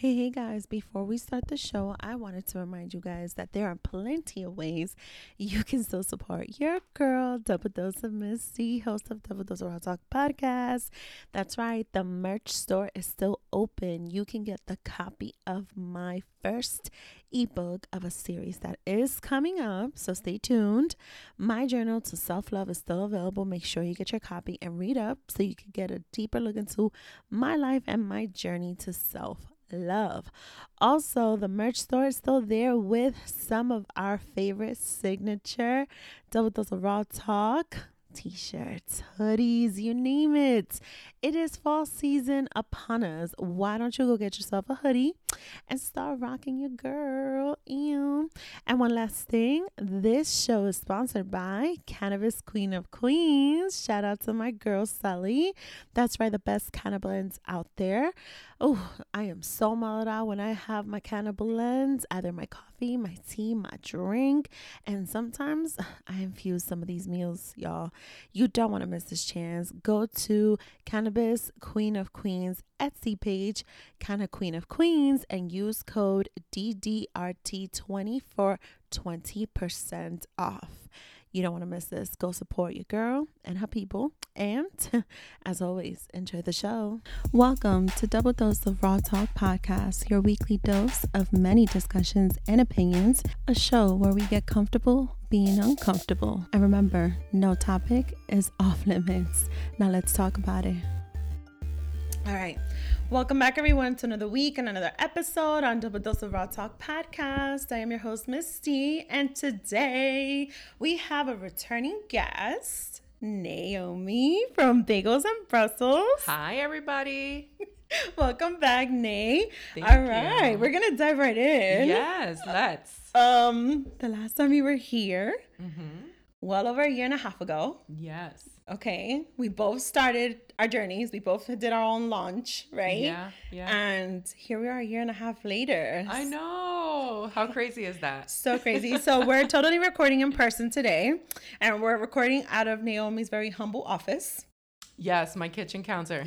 Hey, hey guys, before we start the show, I wanted to remind you guys that there are plenty of ways you can still support your girl, Double Dose of Misty, host of Double Dose of Raw Talk podcast. That's right, the merch store is still open. You can get the copy of my first ebook of a series that is coming up, so stay tuned. My journal to self love is still available. Make sure you get your copy and read up so you can get a deeper look into my life and my journey to self love. Also, the merch store is still there with some of our favorite signature Double Dose of Raw Talk t shirts, hoodies, you name it. It is fall season upon us. Why don't you go get yourself a hoodie and start rocking your girl? Ew. And one last thing this show is sponsored by Cannabis Queen of Queens. Shout out to my girl, Sally. That's right, the best cannabis blends out there. Oh, I am so mellowed out when I have my cannabis blends, either my coffee, my tea, my drink. And sometimes I infuse some of these meals, y'all. You don't want to miss this chance. Go to Cannabis Queen of Queens Etsy page, Canna Queen of Queens, and use code DDRT20 for 20% off. You don't want to miss this. Go support your girl and her people. And as always, enjoy the show. Welcome to Double Dose of Raw Talk Podcast, your weekly dose of many discussions and opinions, a show where we get comfortable being uncomfortable. And remember, no topic is off limits. Now let's talk about it. All right. Welcome back, everyone, to another week and another episode on Double Dose of Raw Talk podcast. I am your host, Misty, and today we have a returning guest, Naomi from Bagels and Brussels. Hi, everybody. Welcome back, Nay. Thank All right, you. we're gonna dive right in. Yes, let's. Um, the last time we were here, mm-hmm. well over a year and a half ago. Yes. Okay. We both started our journeys. We both did our own launch, right? Yeah. Yeah. And here we are a year and a half later. I know. How crazy is that? So crazy. so we're totally recording in person today. And we're recording out of Naomi's very humble office. Yes, my kitchen counter.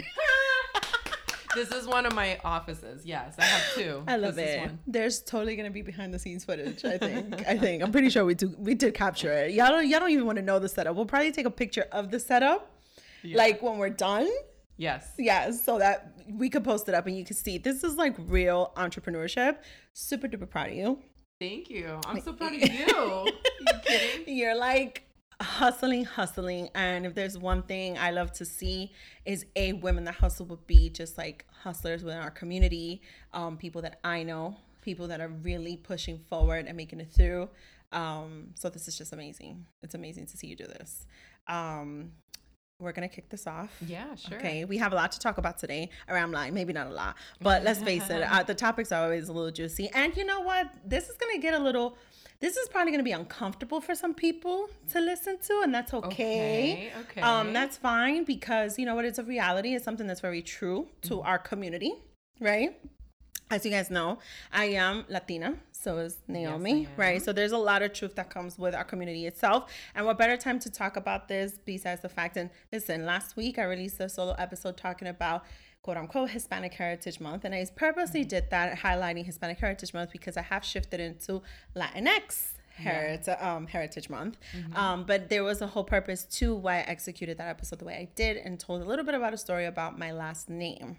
this is one of my offices. Yes, I have two. I love this it. There's totally gonna be behind the scenes footage. I think. I think. I'm pretty sure we do. We did capture it. Y'all don't. Y'all don't even want to know the setup. We'll probably take a picture of the setup, yeah. like when we're done. Yes. Yes. So that we could post it up and you can see. This is like real entrepreneurship. Super duper proud of you. Thank you. I'm so proud of you. you kidding? You're like hustling, hustling. And if there's one thing I love to see is a women that hustle would be just like hustlers within our community, um, people that I know, people that are really pushing forward and making it through. Um, so this is just amazing. It's amazing to see you do this. Um, we're gonna kick this off. Yeah, sure. Okay, we have a lot to talk about today. Around line, maybe not a lot, but let's face it, uh, the topics are always a little juicy. And you know what? This is gonna get a little this is probably going to be uncomfortable for some people to listen to, and that's okay. Okay. okay. Um, that's fine because you know what? It's a reality. It's something that's very true to mm-hmm. our community, right? As you guys know, I am Latina, so is Naomi, yes, right? So there's a lot of truth that comes with our community itself. And what better time to talk about this besides the fact? And listen, last week I released a solo episode talking about quote unquote Hispanic Heritage Month. And I purposely mm-hmm. did that highlighting Hispanic Heritage Month because I have shifted into Latinx Heritage yeah. um, Heritage Month. Mm-hmm. Um, but there was a whole purpose to why I executed that episode the way I did and told a little bit about a story about my last name.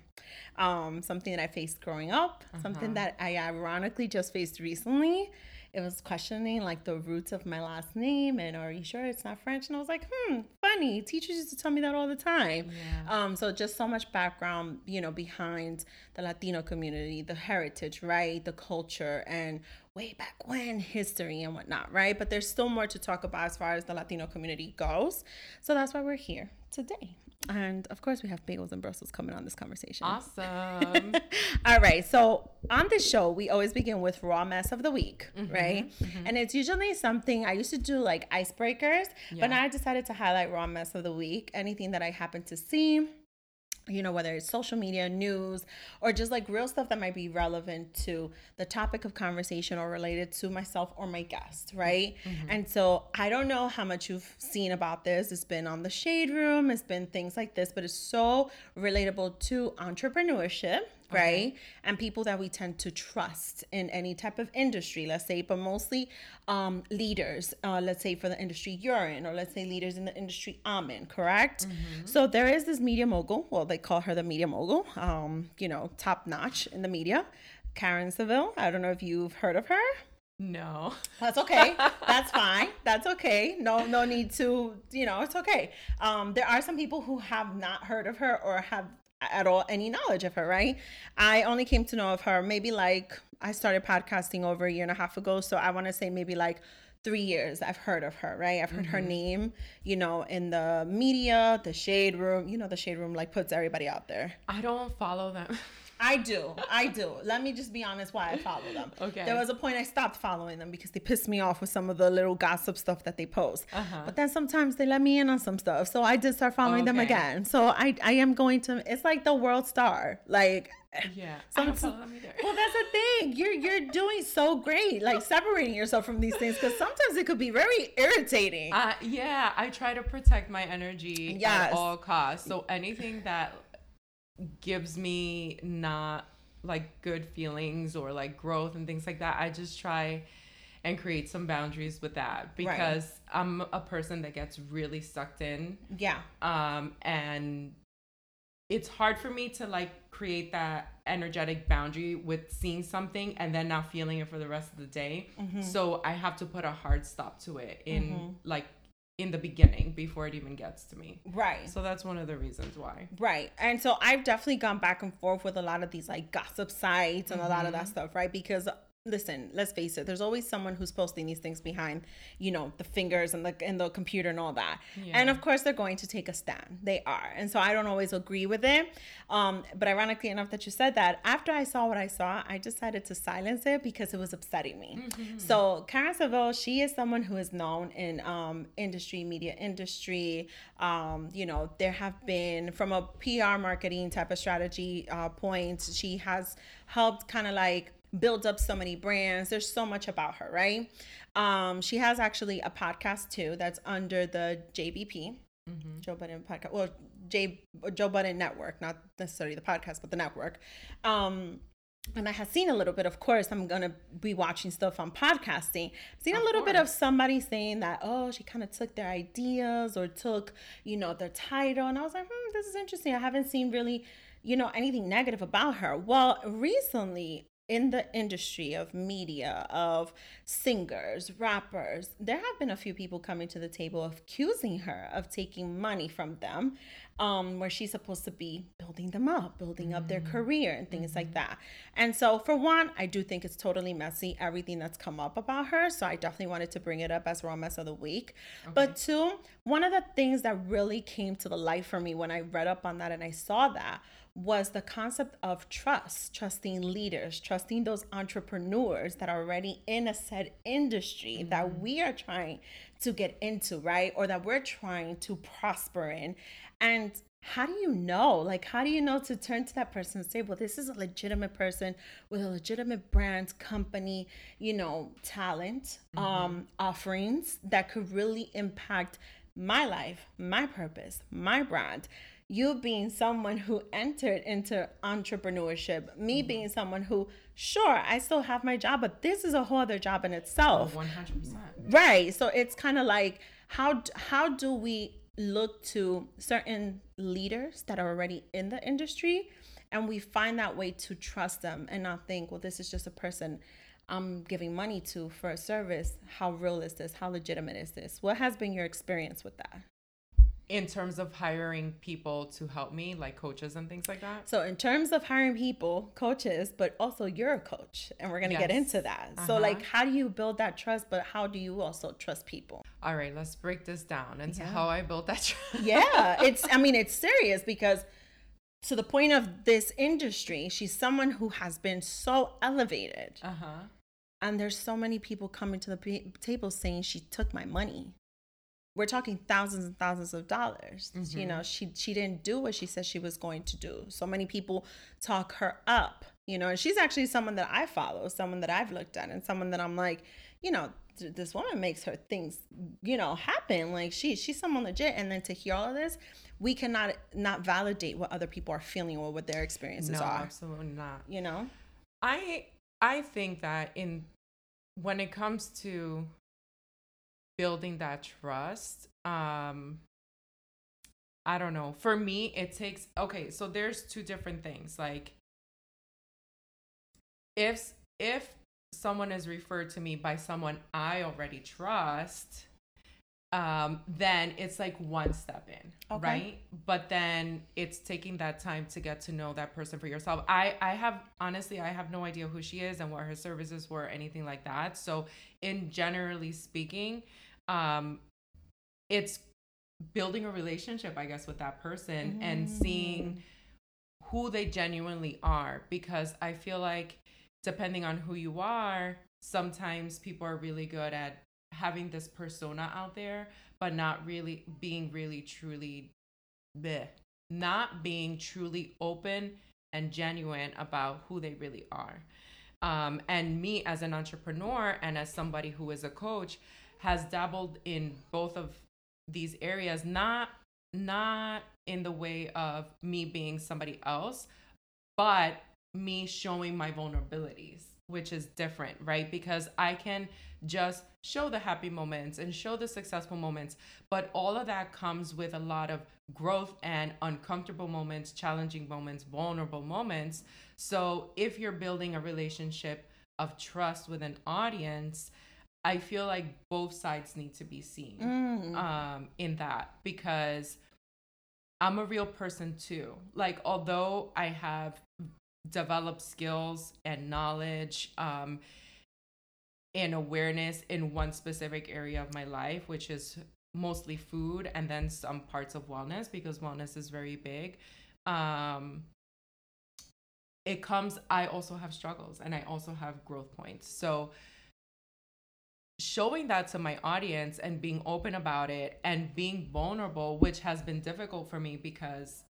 Um, something that I faced growing up, uh-huh. something that I ironically just faced recently it was questioning like the roots of my last name and are you sure it's not French? And I was like, hmm, funny. Teachers used to tell me that all the time. Yeah. Um, so just so much background, you know, behind the Latino community, the heritage, right? The culture and way back when history and whatnot, right? But there's still more to talk about as far as the Latino community goes. So that's why we're here today. And of course, we have bagels and Brussels coming on this conversation. Awesome. All right. So, on this show, we always begin with raw mess of the week, mm-hmm, right? Mm-hmm. And it's usually something I used to do like icebreakers, yeah. but now I decided to highlight raw mess of the week, anything that I happen to see you know, whether it's social media, news, or just like real stuff that might be relevant to the topic of conversation or related to myself or my guest, right? Mm-hmm. And so I don't know how much you've seen about this. It's been on the Shade Room, it's been things like this, but it's so relatable to entrepreneurship, right? And people that we tend to trust in any type of industry, let's say, but mostly um, leaders, uh, let's say for the industry you're in, or let's say leaders in the industry I'm in, correct? So there is this media mogul, well, they call her the media mogul, um, you know, top notch in the media, Karen Civil. I don't know if you've heard of her. No. That's okay. That's fine. That's okay. No, no need to, you know, it's okay. Um, there are some people who have not heard of her or have at all any knowledge of her, right? I only came to know of her maybe like I started podcasting over a year and a half ago. So I want to say maybe like three years I've heard of her, right? I've heard her mm-hmm. name, you know, in the media, the shade room, you know, the shade room like puts everybody out there. I don't follow them. I do. I do. Let me just be honest why I follow them. Okay. There was a point I stopped following them because they pissed me off with some of the little gossip stuff that they post. Uh-huh. But then sometimes they let me in on some stuff. So I did start following them again. So I, I am going to it's like the world star. Like Yeah. I don't follow them either. well that's the thing. You're you're doing so great, like separating yourself from these things because sometimes it could be very irritating. Uh, yeah, I try to protect my energy Yes. at all costs. So anything that gives me not like good feelings or like growth and things like that, I just try and create some boundaries with that because I'm a person that gets really sucked in yeah. um and it's hard for me to like create that energetic boundary with seeing something and then not feeling it for the rest of the day Mm-hmm. so i have to put a hard stop to it in like in the beginning before it even gets to me Right. so that's one of the reasons why Right. And so I've definitely gone back and forth with a lot of these like gossip sites and a lot of that mm-hmm. stuff, right? Because listen, let's face it, there's always someone who's posting these things behind, you know, the fingers and the and the computer and all that. And of course they're going to take a stand. They are. And so I don't always agree with it. Um, but ironically enough that you said that, after I saw what I saw, I decided to silence it because it was upsetting me. So Karen Civil, she is someone who is known in um, industry, media industry. Um, you know, there have been from a PR marketing type of strategy uh, point, she has helped kind of like build up so many brands. There's so much about her, right? Um, she has actually a podcast too that's under the JBP, Joe Budden podcast. Well, J Joe Budden Network, not necessarily the podcast, but the network. Um, and I had seen a little bit, of course, I'm gonna be watching stuff on podcasting. Seen a Of little bit of somebody saying that, oh, she kind of took their ideas or took, you know, their title. And I was like, hmm, this is interesting. I haven't seen really, you know, anything negative about her. Well, recently in the industry of media, of singers, rappers, there have been a few people coming to the table accusing her of taking money from them, um, where she's supposed to be building them up, building up their career and things like that. And so, for one, I do think it's totally messy, everything that's come up about her. So, I definitely wanted to bring it up as Raw Mess of the Week. But two, one of the things that really came to the light for me when I read up on that and I saw that was the concept of trust, trusting leaders, trusting those entrepreneurs that are already in a said industry that we are trying to get into, right? Or that we're trying to prosper in. And how do you know? Like, how do you know to turn to that person and say, well, this is a legitimate person with a legitimate brand, company, you know, talent, um, offerings that could really impact my life, my purpose, my brand. You being someone who entered into entrepreneurship, me being someone who, sure, I still have my job, but this is a whole other job in itself. 100% Right. So it's kind of like how how do we look to certain leaders that are already in the industry and we find that way to trust them and not think, well, this is just a person I'm giving money to for a service. How real is this? How legitimate is this? What has been your experience with that? In terms of hiring people to help me like coaches and things like that So in terms of hiring people, coaches, but also you're a coach and we're going to get into that. So Uh-huh. like how do you build that trust, but how do you also trust people? all right let's break this down into Yeah. how i built that trust yeah it's i mean it's serious because to the point of this industry she's someone who has been so elevated uh-huh and there's so many people coming to the p- table saying she took my money we're talking thousands and thousands of dollars you mm-hmm. know she she didn't do what she said she was going to do so many people talk her up you know, and she's actually someone that I follow, someone that I've looked at, and someone that I'm like, you know, th- this woman makes her things, you know, happen. Like she she's someone legit. And then to hear all of this, we cannot not validate what other people are feeling or what their experiences no, are. absolutely not. You know? I I think that in when it comes to building that trust, um I don't know. For me, it takes okay, so there's two different things. Like if if someone is referred to me by someone I already trust, um, then it's like one step in, Okay. right? But then it's taking that time to get to know that person for yourself. I I have honestly I have no idea who she is and what her services were, anything like that. So in generally speaking, um, it's building a relationship, I guess, with that person and seeing who they genuinely are because I feel like depending on who you are, sometimes people are really good at having this persona out there, but not really being really truly bleh, not being truly open and genuine about who they really are. Um, and me as an entrepreneur and as somebody who is a coach has dabbled in both of these areas, not not in the way of me being somebody else, but me showing my vulnerabilities, which is different, right? Because I can just show the happy moments and show the successful moments, but all of that comes with a lot of growth and uncomfortable moments, challenging moments, vulnerable moments. So if you're building a relationship of trust with an audience, I feel like both sides need to be seen Mm. um, in that because I'm a real person too. Like, although I have developed skills and knowledge um, and awareness in one specific area of my life, which is mostly food and then some parts of wellness because wellness is very big. Um, it comes, I also have struggles and I also have growth points. So, showing that to my audience and being open about it and being vulnerable which has been difficult for me because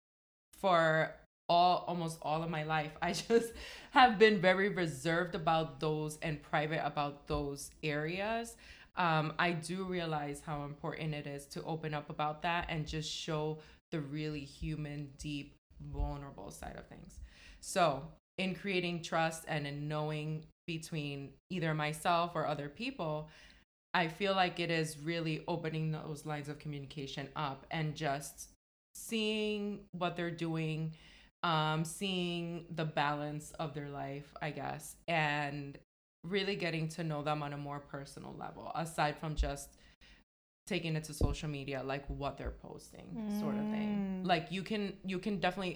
for all almost all of my life i just have been very reserved about those and private about those areas. Um, i do realize how important it is to open up about that and just show the really human deep vulnerable side of things. So in creating trust and in knowing between either myself or other people, I feel like it is really opening those lines of communication up and just seeing what they're doing, um, seeing the balance of their life, I guess, and really getting to know them on a more personal level, aside from just taking it to social media like what they're posting sort of thing Mm. like you can you can definitely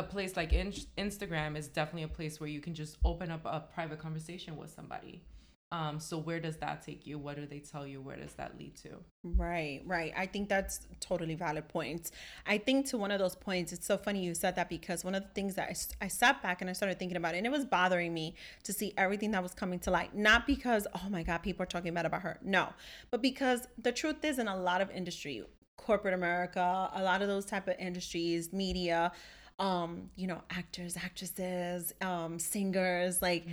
a place like in- instagram is definitely a place where you can just open up a private conversation with somebody um so where does that take you what do they tell you where does that lead to Right, right. I think that's totally valid points. I think to one of those points, it's so funny you said that because one of the things that I sat back and I started thinking about it, and it was bothering me to see everything that was coming to light. Not because, oh my God, people are talking bad about her. No, but because the truth is, in a lot of industry, corporate America, a lot of those type of industries, media, um, you know, actors, actresses, um, singers, like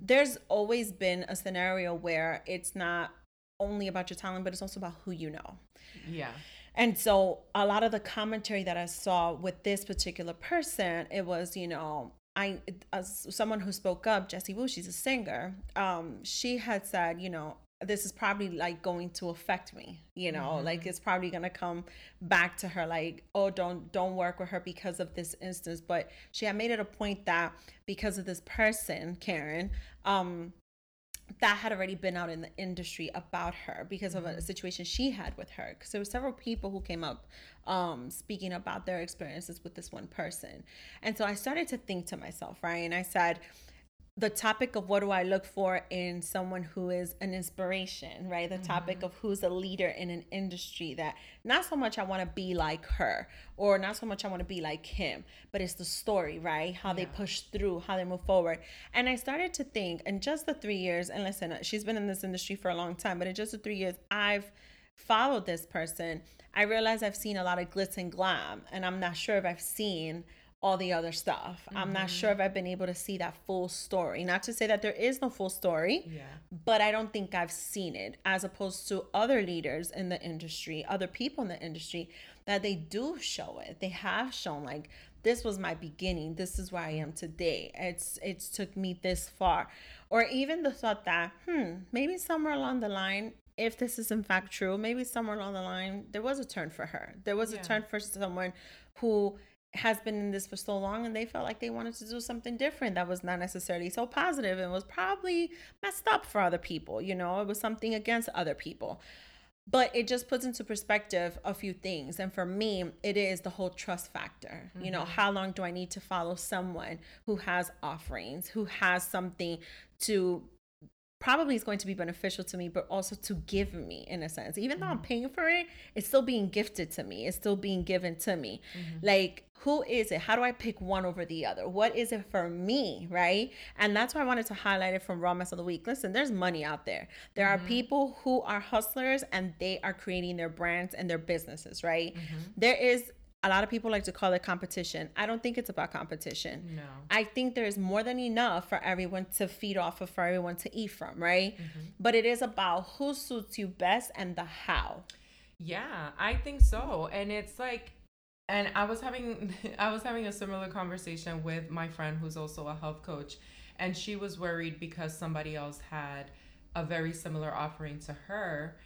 there's always been a scenario where it's not only about your talent, but it's also about who you know. yeah And so a lot of the commentary that I saw with this particular person, it was, you know, I as someone who spoke up, Jessie Woo, she's a singer. Um, she had said, you know, this is probably like going to affect me, you know, like it's probably gonna come back to her, like, oh, don't don't work with her because of this instance. But she had made it a point that because of this person, Karen, um, that had already been out in the industry about her because of a situation she had with her. Because there were several people who came up um, speaking about their experiences with this one person. And so i started to think to myself right? And i said the topic of what do I look for in someone who is an inspiration, right? The topic mm-hmm. of who's a leader in an industry that not so much I want to be like her or not so much I want to be like him, but it's the story, right? How they push through, how they move forward. And I started to think, in just the three years, and listen, uh, she's been in this industry for a long time, but in just the three years, I've followed this person. I realize I've seen a lot of glitz and glam, and I'm not sure if I've seen all the other stuff. I'm not sure if I've been able to see that full story. Not to say that there is no full story, Yeah. but I don't think I've seen it as opposed to other leaders in the industry, other people in the industry that they do show it. They have shown like this was my beginning. This is where I am today. It's it's took me this far. Or even the thought that, hmm, maybe somewhere along the line if this is in fact true, maybe somewhere along the line there was a turn for her. There was Yeah. a turn for someone who has been in this for so long and they felt like they wanted to do something different that was not necessarily so positive and was probably messed up for other people you know? It was something against other people. But it just puts into perspective a few things. And for me it is the whole trust factor. You know mm-hmm. how long do i need to follow someone who has offerings who has something to probably is going to be beneficial to me, but also to give me in a sense. Even though I'm mm-hmm. paying for it, it's still being gifted to me. It's still being given to me. Mm-hmm. Like, who is it? How do I pick one over the other? What is it for me? Right. And that's why I wanted to highlight it from Raw Mess of the Week. Listen, there's money out there. There are mm-hmm. people who are hustlers and they are creating their brands and their businesses, right? There is a lot of people like to call it competition. I don't think it's about competition. No. I think there's more than enough for everyone to feed off of, for everyone to eat from, right? Mm-hmm. But it is about who suits you best and the how. Yeah, I think so. And it's like and I was having I was having a similar conversation with my friend who's also a health coach and she was worried because somebody else had a very similar offering to her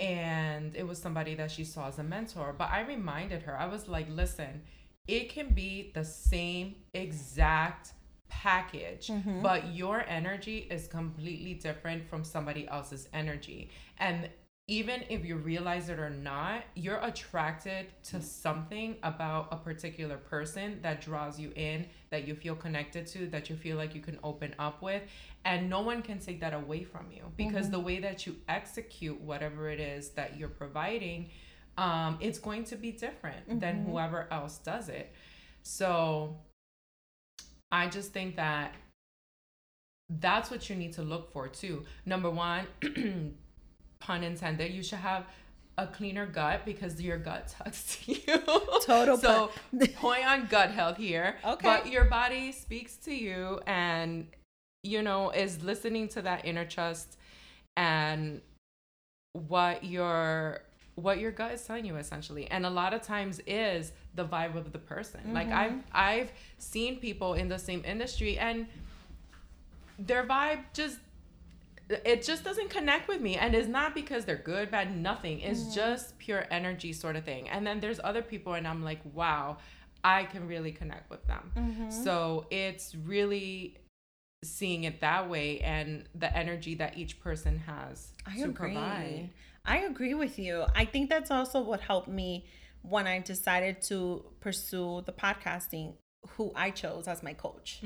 and it was somebody that she saw as a mentor. But I reminded her, I was like, listen, it can be the same exact package, mm-hmm. but your energy is completely different from somebody else's energy. And even if you realize it or not, you're attracted to something about a particular person that draws you in, that you feel connected to, that you feel like you can open up with. And no one can take that away from you because the way that you execute whatever it is that you're providing, um, it's going to be different than whoever else does it. So I just think that that's what you need to look for too. Number one, pun intended, you should have a cleaner gut because your gut talks to you. Total so point on gut health here. Okay. But your body speaks to you and you know is listening to that inner trust and what your what your gut is telling you essentially and a lot of times is the vibe of the person like mm-hmm. i've i've seen people in the same industry and their vibe just it just doesn't connect with me and it's not because they're good bad nothing. It's mm-hmm. just pure energy sort of thing. And then there's other people and i'm like wow i can really connect with them. Mm-hmm. So it's really seeing it that way and the energy that each person has I to agree. provide. I agree with you. I think that's also what helped me when I decided to pursue the podcasting who I chose as my coach.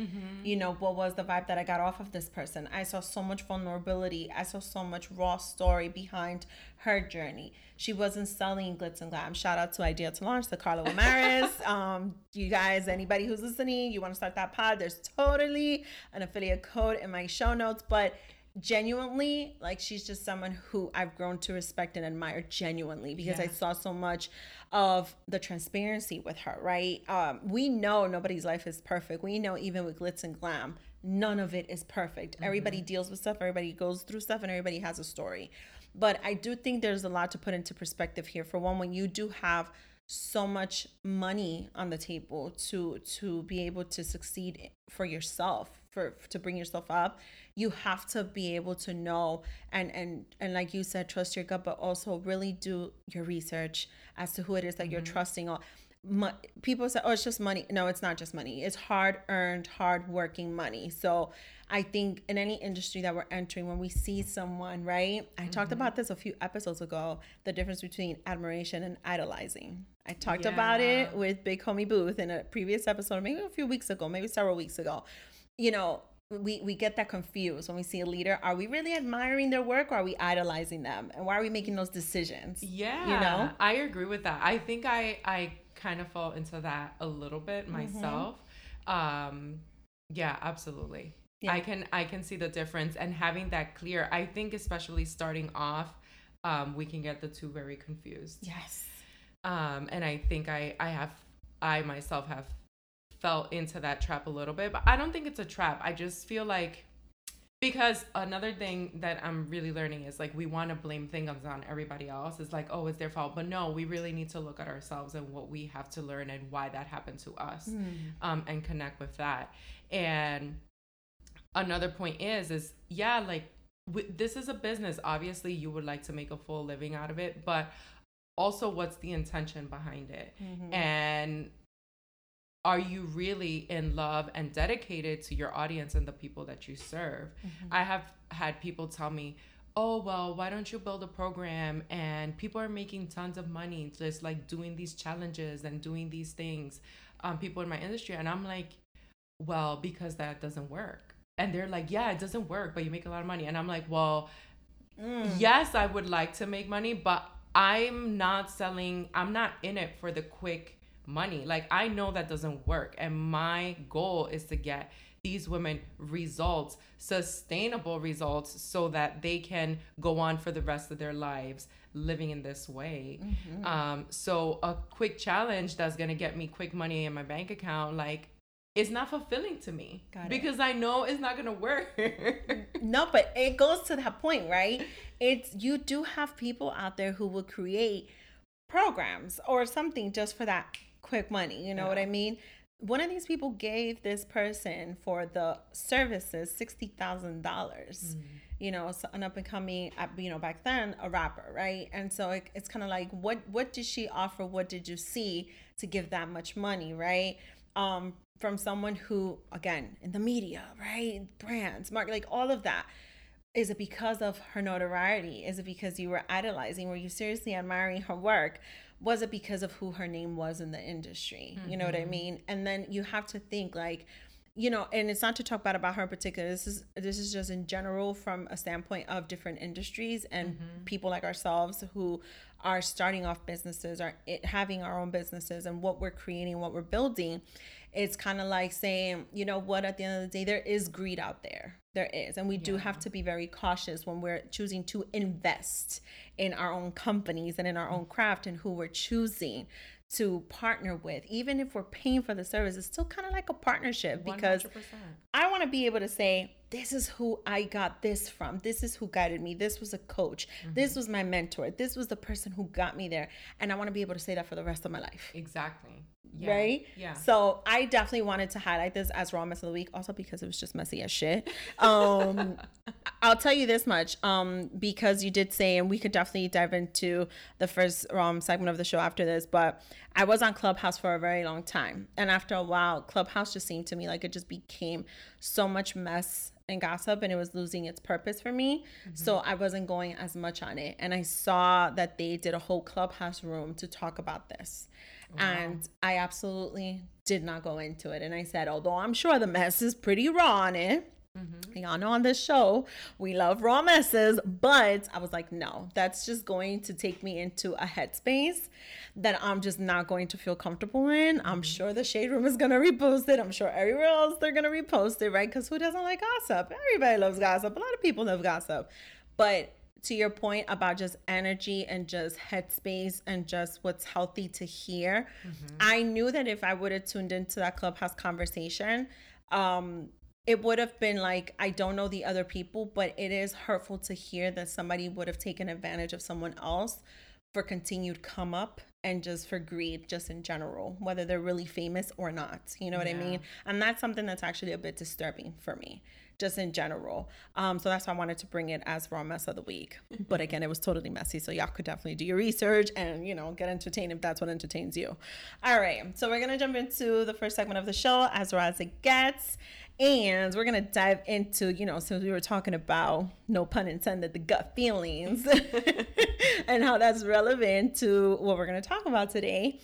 You know, what was the vibe that I got off of this person? I saw so much vulnerability. I saw so much raw story behind her journey. She wasn't selling glitz and glam. Shout out to Idea to Launch, the Carla Ramirez. um, you guys, anybody who's listening, you want to start that pod, there's totally an affiliate code in my show notes. But genuinely like she's just someone who I've grown to respect and admire genuinely because I saw so much of the transparency with her, right? Um, we know nobody's life is perfect. We know even with glitz and glam, none of it is perfect. Everybody deals with stuff, everybody goes through stuff, and everybody has a story. But I do think there's a lot to put into perspective here. For one, when you do have so much money on the table to to be able to succeed for yourself for to bring yourself up you have to be able to know and and and like you said trust your gut but also really do your research as to who it is that you're mm-hmm. trusting on. Mo- people say oh it's just money. No it's not just money. It's hard earned hard working money. So i think in any industry that we're entering when we see someone right? I talked mm-hmm. about this a few episodes ago the difference between admiration and idolizing. I talked about it with big homie booth in a previous episode maybe a few weeks ago maybe several weeks ago you know we we get that confused when we see a leader are we really admiring their work or are we idolizing them and why are we making those decisions Yeah, you know I agree with that. I think I I kind of fall into that a little bit Mm-hmm. myself. Um, yeah, absolutely. Yeah. I can I can see the difference and having that clear. I think especially starting off, um, we can get the two very confused. yes Um, and I think I I have I myself have fell into that trap a little bit, but I don't think it's a trap. I just feel like because another thing that I'm really learning is like we want to blame things on everybody else. It's like, oh, it's their fault. But no, we really need to look at ourselves and what we have to learn and why that happened to us Mm. um, and connect with that. And another point is, is yeah, like w- this is a business. Obviously, you would like to make a full living out of it, but also what's the intention behind it? Mhm. And are you really in love and dedicated to your audience and the people that you serve? Mhm. I have had people tell me, "Oh, well, why don't you build a program and people are making tons of money just like doing these challenges and doing these things." Um, people in my industry, and I'm like, "Well, because that doesn't work." And they're like, "Yeah, it doesn't work, but you make a lot of money." And I'm like, "Well, Mm. yes, I would like to make money, but I'm not selling, I'm not in it for the quick money. Like, I know that doesn't work. And my goal is to get these women results, sustainable results, so that they can go on for the rest of their lives living in this way. Mhm. Um, so, a quick challenge that's gonna get me quick money in my bank account, like, it's not fulfilling to me Got it. because I know it's not gonna work. No, but it goes to that point, right? It's you do have people out there who will create programs or something just for that quick money. You know what I mean? One of these people gave this person for the services sixty thousand dollars. You know, so an up and coming, uh, you know, back then a rapper, right? And so it, it's kind of like, what what did she offer? What did you see to give that much money, right? Um, from someone who, again, in the media, right, brands, market, like all of that. Is it because of her notoriety? Is it because you were idolizing? Were you seriously admiring her work? Was it because of who her name was in the industry? You know what I mm-hmm. mean? And then you have to think like, you know, and it's not to talk bad about her in particular. This is this is just in general from a standpoint of different industries and mm-hmm. people like ourselves who are starting off businesses, are it, having our own businesses, and what we're creating, what we're building. It's kind of like saying, you know what? At the end of the day, there is greed out there. There is, and we do have to be very cautious when we're choosing to invest in our own companies and in our own craft and who we're choosing to partner with. Even if we're paying for the service, it's still kind of like a partnership because 100%. I want to be able to say, this is who I got this from. This is who guided me. This was a coach. This was my mentor. This was the person who got me there. And I want to be able to say that for the rest of my life. Exactly. Yeah. Right? Yeah. So I definitely wanted to highlight this as raw mess of the week, also because it was just messy as shit. Um, I'll tell you this much, um, because you did say, and we could definitely dive into the first um, segment of the show after this, but I was on Clubhouse for a very long time. And after a while, Clubhouse just seemed to me like it just became so much mess and gossip and it was losing its purpose for me. So I wasn't going as much on it. And I saw that they did a whole Clubhouse room to talk about this. And I absolutely did not go into it. And I said, although I'm sure the mess is pretty raw on it, mm-hmm. Y'all know on this show, we love raw messes, but I was like, no, that's just going to take me into a headspace that I'm just not going to feel comfortable in. I'm mm-hmm. sure the Shade Room is going to repost it. I'm sure everywhere else they're going to repost it, right? Because who doesn't like gossip? Everybody loves gossip. A lot of people love gossip. But to your point about just energy and just headspace and just what's healthy to hear, I knew that if I would have tuned into that clubhouse conversation, um, it would have been like I don't know the other people, but it is hurtful to hear that somebody would have taken advantage of someone else for continued come up and just for greed just in general, whether they're really famous or not. You know what I mean? And that's something that's actually a bit disturbing for me, just in general. Um, so that's why I wanted to bring it as raw mess of the week. But again, it was totally messy. So y'all could definitely do your research and, you know, get entertained if that's what entertains you. All right. So we're gonna jump into the first segment of the show as raw as it gets. And we're gonna dive into, you know, since we were talking about, no pun intended, the gut feelings and how that's relevant to what we're gonna talk about today.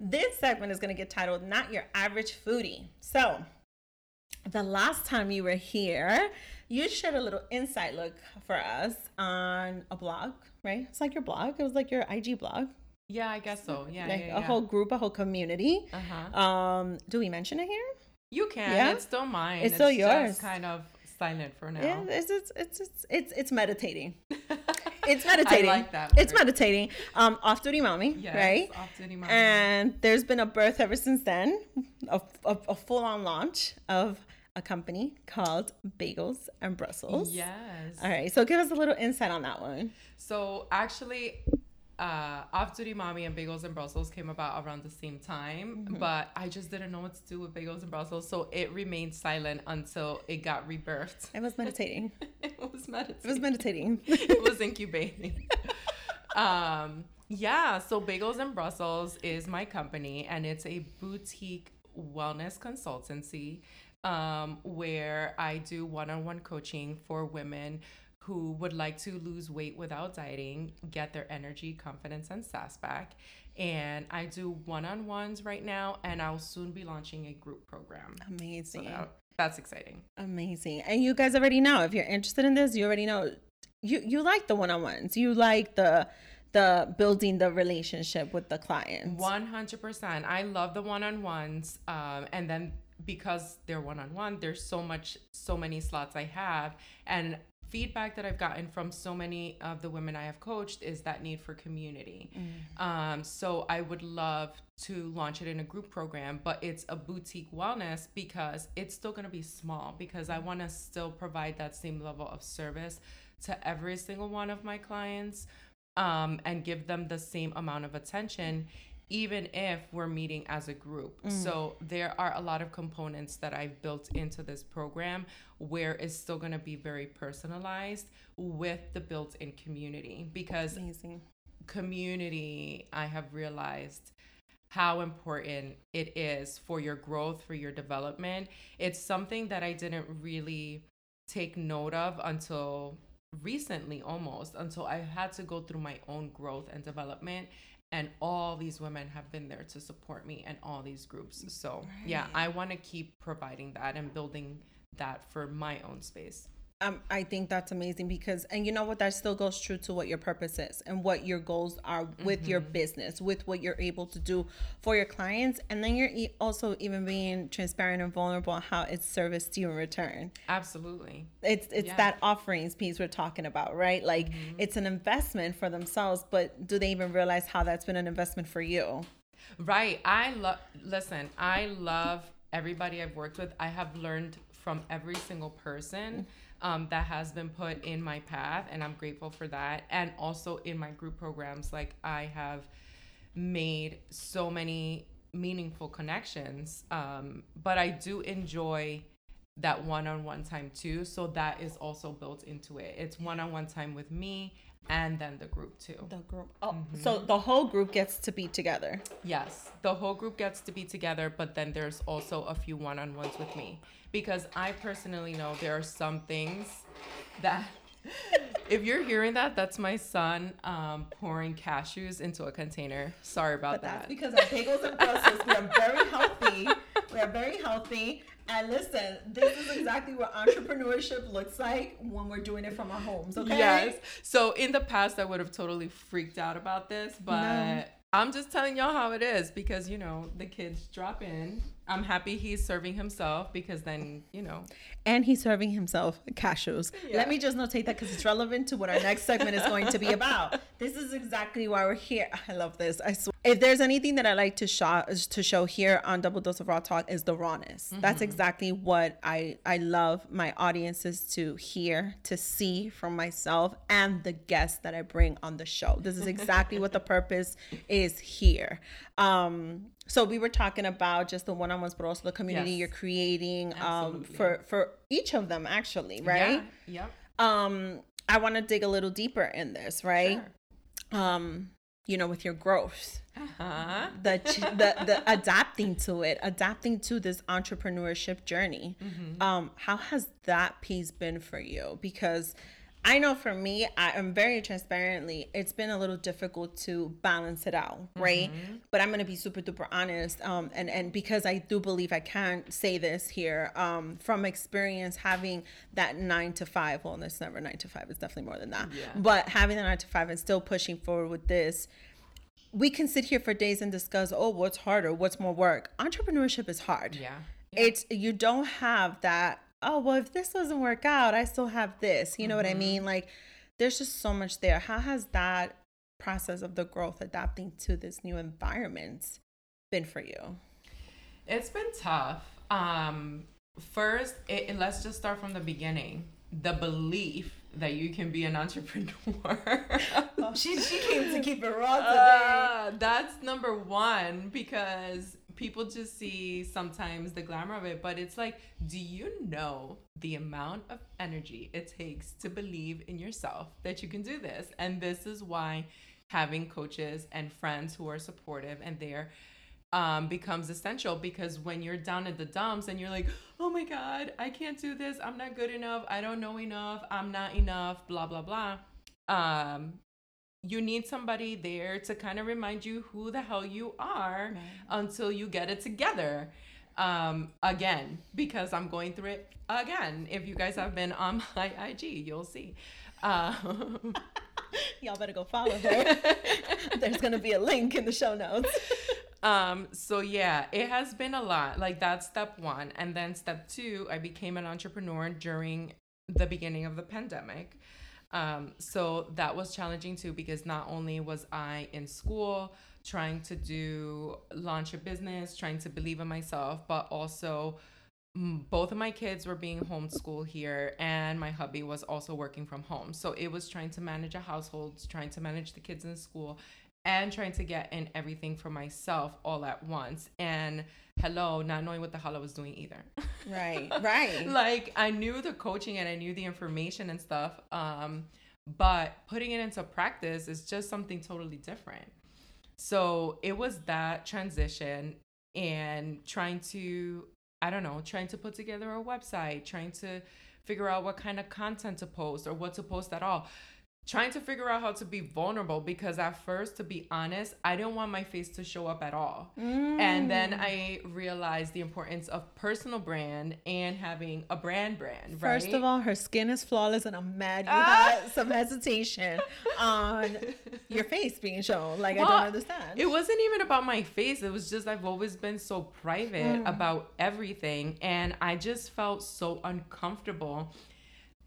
This segment is gonna get titled Not Your Average Foodie. So, the last time you were here, you shared a little insight look for us on a blog, right? It's like your blog, it was like your IG blog, Yeah, I guess so. Yeah, like yeah, a whole group, a whole community. Uh huh. Um, do we mention it here? You can. Yeah? It's still mine. It's still just yours. kind of silent for now. Yeah, it's it's it's it's it's, it's meditating. it's meditating. I like that. It's word. meditating. Um, off duty mommy, Yes, right? off-duty mommy. And there's been a birth ever since then, a, a, a full on launch of a company called Bagels and Brussels. Yes. All right, so give us a little insight on that one. So actually, uh, Off Duty Mommy and Bagels and Brussels came about around the same time, Mm-hmm. but I just didn't know what to do with Bagels and Brussels, so it remained silent until it got rebirthed. It was meditating. it was meditating. It was meditating. it was incubating. um, yeah, so Bagels and Brussels is my company, and it's a boutique wellness consultancy um, where I do one on one coaching for women who would like to lose weight without dieting, get their energy, confidence, and sass back. And I do one on ones right now, and I'll soon be launching a group program. So Amazing. that- that's exciting. Amazing. And you guys already know if you're interested in this, you already know you you like the one-on-ones. You like the the building the relationship with the clients. One hundred percent. I love the one on ones, um, and then because they're one on one, there's so much, so many slots I have, and feedback that I've gotten from so many of the women I have coached is that need for community. Um, so I would love to launch it in a group program, but it's a boutique wellness because it's still going to be small because I want to still provide that same level of service to every single one of my clients um, and give them the same amount of attention even if we're meeting as a group. Mm. So there are a lot of components that I've built into this program where it's still going to be very personalized with the built-in community because Amazing. community I have realized how important it is for your growth, for your development. It's something that I didn't really take note of until recently almost until I had to go through my own growth and development and all these women have been there to support me and all these groups. So, yeah, I want to keep providing that and building that for my own space. Um, I think that's amazing because, and you know what, that still goes true to what your purpose is and what your goals are with your mm-hmm. business, with what you're able to do for your clients. And then you're e- also even being transparent and vulnerable on how it's serviced you in return. Absolutely. It's it's Yeah. that offerings piece we're talking about, right? Like mm-hmm. it's an investment for themselves, but do they even realize how that's been an investment for you? Right. I love, listen, I love everybody I've worked with. I have learned from every single person mm-hmm. Um, that has been put in my path, and I'm grateful for that. And also in my group programs, like I have made so many meaningful connections. Um, but I do enjoy that one-on-one time too so that is also built into it it's one-on-one time with me and then the group too The group. Oh, so the whole group gets to be together. Yes, the whole group gets to be together, but then there's also a few one on ones with me because I personally know there are some things that. if you're hearing that, that's my son um, pouring cashews into a container. Sorry about But that's that. because our bagels and Brussels, we are very healthy. We are very healthy. And listen, this is exactly what entrepreneurship looks like when we're doing it from our homes, okay? Yes. So in the past, I would have totally freaked out about this, but No. I'm just telling y'all how it is because you know the kids drop in. I'm happy he's serving himself because then you know And he's serving himself cashews. Yeah. Let me just notate that because it's relevant to what our next segment is going to be about. This is exactly why we're here. I love this. I swear. If there's anything that I like to show to show here on Double Dose of Raw Talk is the rawness. That's exactly what I I love my audiences to hear, to see from myself and the guests that I bring on the show. This is exactly what the purpose is here. Um, so we were talking about just the one-on-ones, but also the community Yes. you're creating um, for for each of them actually right Yeah. Yep. um i want to dig a little deeper in this right Sure. um you know with your growth Uh-huh. the the the adapting to it adapting to this entrepreneurship journey Mm-hmm. um how has that piece been for you because I know for me, I am very transparently, it's been a little difficult to balance it out, right? Mm-hmm. But I'm gonna be super duper honest. Um, and, and because I do believe I can say this here, um, from experience having that nine to five, well, it's never nine to five, it's definitely more than that. Yeah. But having the nine to five and still pushing forward with this, we can sit here for days and discuss, oh, what's harder? What's more work? Entrepreneurship is hard. Yeah. It's you don't have that, oh, well, if this doesn't work out, I still have this. You know what I Mm-hmm. mean? Like there's just so much there. How has that process of the growth adapting to this new environment been for you? It's been tough. Um, first, it, let's just start from the beginning. The belief that you can be an entrepreneur. oh, she she came to keep it raw today. Uh, that's number one because people just see sometimes the glamour of it, but it's like, do you know the amount of energy it takes to believe in yourself that you can do this? And this is why having coaches and friends who are supportive and there um, becomes essential because when you're down at the dumps and you're like, oh my God, I can't do this. I'm not good enough. I don't know enough. I'm not enough, blah, blah, blah. Um, you need somebody there to kind of remind you who the hell you are right. until you get it together. Um again because i'm going through it again. If you guys have been on my ig you'll see. Um, y'all better go follow her. There's gonna be a link in the show notes. Um so yeah it has been a lot. Like that's step one. And then step two i became an entrepreneur during the beginning of the pandemic um, so that was challenging too because not only was I in school trying to do launch a business, trying to believe in myself, but also both of my kids were being homeschooled here and my hubby was also working from home. So it was trying to manage a household, trying to manage the kids in school and trying to get in everything for myself all at once. And hello, not knowing what the hell I was doing either. Right, right. like I knew the coaching and I knew the information and stuff. Um, but putting it into practice is just something totally different. So it was that transition and trying to, I don't know, trying to put together a website, trying to figure out what kind of content to post or what to post at all trying to figure out how to be vulnerable because at first to be honest i didn't want my face to show up at all mm. and then i realized the importance of personal brand and having a brand brand first of all her skin is flawless and i'm mad you ah. had some hesitation on your face being shown like well, i don't understand it wasn't even about my face it was just i've always been so private mm. about everything and i just felt so uncomfortable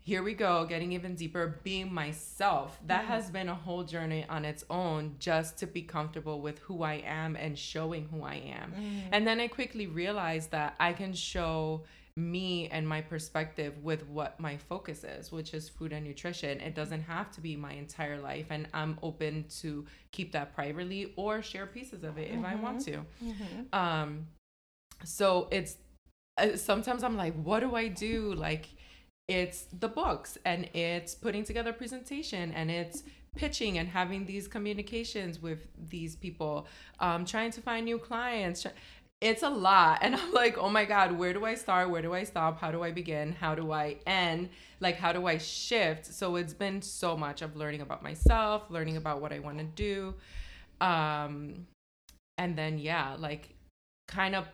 here we go, getting even deeper, being myself. That mm-hmm. has been a whole journey on its own just to be comfortable with who I am and showing who I am. Mm-hmm. And then I quickly realized that I can show me and my perspective with what my focus is, which is food and nutrition. It doesn't have to be my entire life, and I'm open to keep that privately or share pieces of it mm-hmm. if I want mm-hmm. to. Mm-hmm. Um, so it's uh, sometimes I'm like, what do I do? Like, it's the books and it's putting together a presentation and it's pitching and having these communications with these people um, trying to find new clients it's a lot. And i'm like oh my god where do i start? Where do i stop? How do i begin? How do i end? Like how do i shift? So it's been so much of learning about myself learning about what i want to do um and then yeah like kind of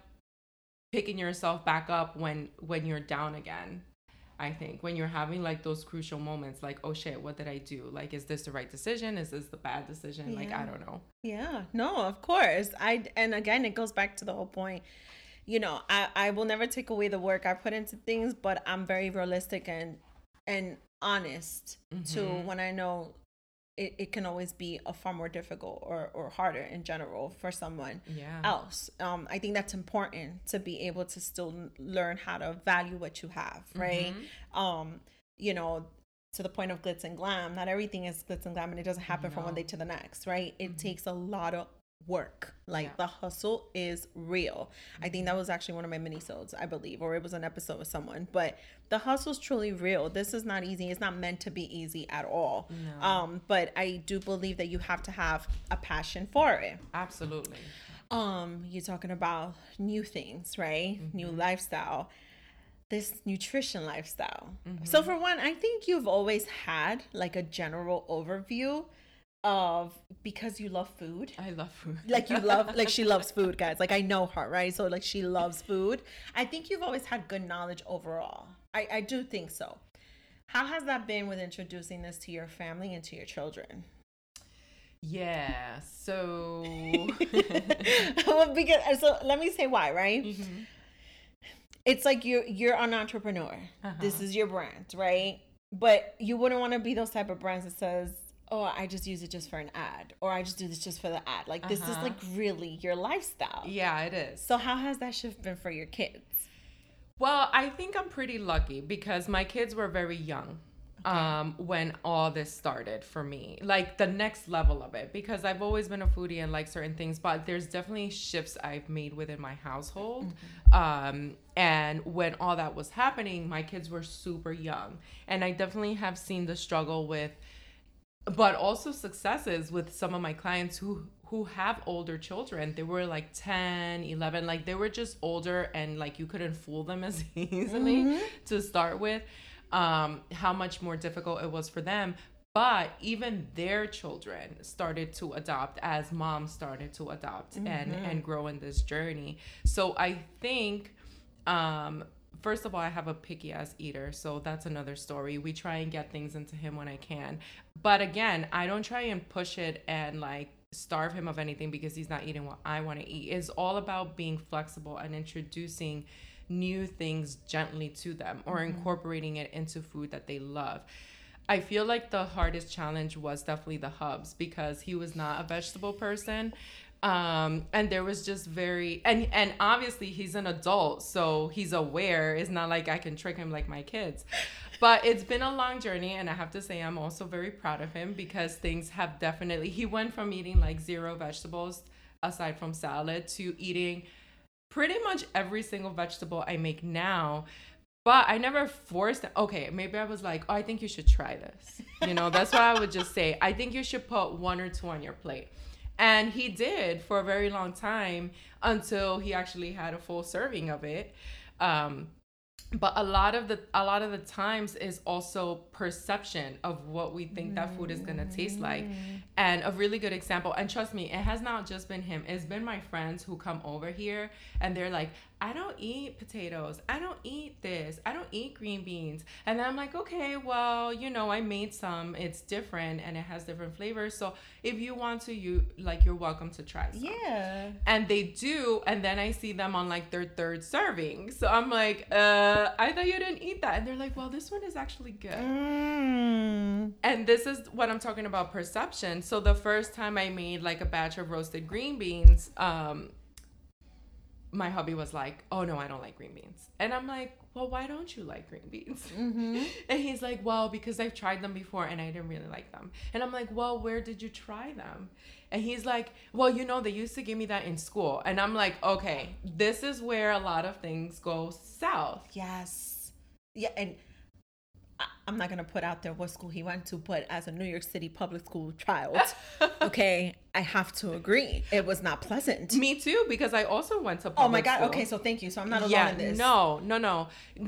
picking yourself back up when when you're down again I think when you're having like those crucial moments, like, oh shit, what did I do? Like, is this the right decision? Is this the bad decision? Yeah. Like, I don't know. Yeah, no, of course. I, and again, it goes back to the whole point. You know, I, I will never take away the work I put into things, but I'm very realistic and, and honest mm-hmm. to when I know it, it can always be a far more difficult or, or harder in general for someone yeah. else. Um, I think that's important to be able to still learn how to value what you have, right? Mm-hmm. Um, you know, to the point of glitz and glam, not everything is glitz and glam and it doesn't happen no. from one day to the next, right? It mm-hmm. takes a lot of work. Like yeah. the hustle is real. I think that was actually one of my minisodes, I believe, or it was an episode with someone. But the hustle is truly real. This is not easy. It's not meant to be easy at all. No. Um, but I do believe that you have to have a passion for it. Absolutely. Um, you're talking about new things, right? Mm-hmm. New lifestyle. This nutrition lifestyle. Mm-hmm. So for one, I think you've always had like a general overview of because you love food. I love food. like you love like she loves food, guys. Like I know her, right? So like she loves food. I think you've always had good knowledge overall. I I do think so. How has that been with introducing this to your family and to your children? Yeah. So well, because so let me say why, right? Mm-hmm. It's like you're you're an entrepreneur. Uh-huh. This is your brand, right? but you wouldn't want to be those type of brands that says, "Oh, I just use it just for an ad," or "I just do this just for the ad." Like this is Uh-huh. like really your lifestyle. Yeah, it is. So how has that shift been for your kids? Well, I think I'm pretty lucky because my kids were very young um when all this started for me like the next level of it because i've always been a foodie and like certain things but there's definitely shifts i've made within my household um and when all that was happening my kids were super young and i definitely have seen the struggle with but also successes with some of my clients who who have older children. They were like 10 11 like they were just older and like you couldn't fool them as easily to start with um how much more difficult it was for them. But even their children started to adopt as moms started to adopt and and grow in this journey. So i think um first of all i have a picky ass eater so that's another story. We try and get things into him when i can. But again i don't try and push it and like starve him of anything because he's not eating what i want to eat. It's all about being flexible and introducing new things gently to them or mm-hmm. incorporating it into food that they love. I feel like the hardest challenge was definitely the hubs because he was not a vegetable person. Um, and there was just very and and obviously he's an adult, so he's aware. It's not like I can trick him like my kids. But it's been a long journey and I have to say I'm also very proud of him because things have definitely he went from eating like zero vegetables aside from salad to eating pretty much every single vegetable I make now. But I never forced Okay, maybe I was like, oh, I think you should try this. You know, that's why I would just say, I think you should put one or two on your plate. And he did for a very long time until he actually had a full serving of it. Um, but a lot of the a lot of the times is also perception of what we think that food is gonna taste like and a really good example and trust me it has not just been him it's been my friends who come over here and they're like i don't eat potatoes. I don't eat this. I don't eat green beans. And i'm like okay well you know i made some. It's different and it has different flavors. So if you want to you like you're welcome to try some. Yeah. and they do. And then i see them on like their third serving. So i'm like uh i thought you didn't eat that. And they're like well this one is actually good. Mm. and this is what i'm talking about perception. So the first time i made like a batch of roasted green beans um my hubby was like oh no i don't like green beans and i'm like well why don't you like green beans Mm-hmm. and he's like, well, because I've tried them before and I didn't really like them. And I'm like, well, where did you try them? And he's like, well, you know, they used to give me that in school. And I'm like, okay, this is where a lot of things go south. Yes. Yeah, and I'm not gonna put out there what school he went to, but as a New York City public school child, okay, I have to agree, it was not pleasant. Me too, because I also went to public school. Oh my god. school. Okay, so thank you. So I'm not alone yeah, in this. No, no, no.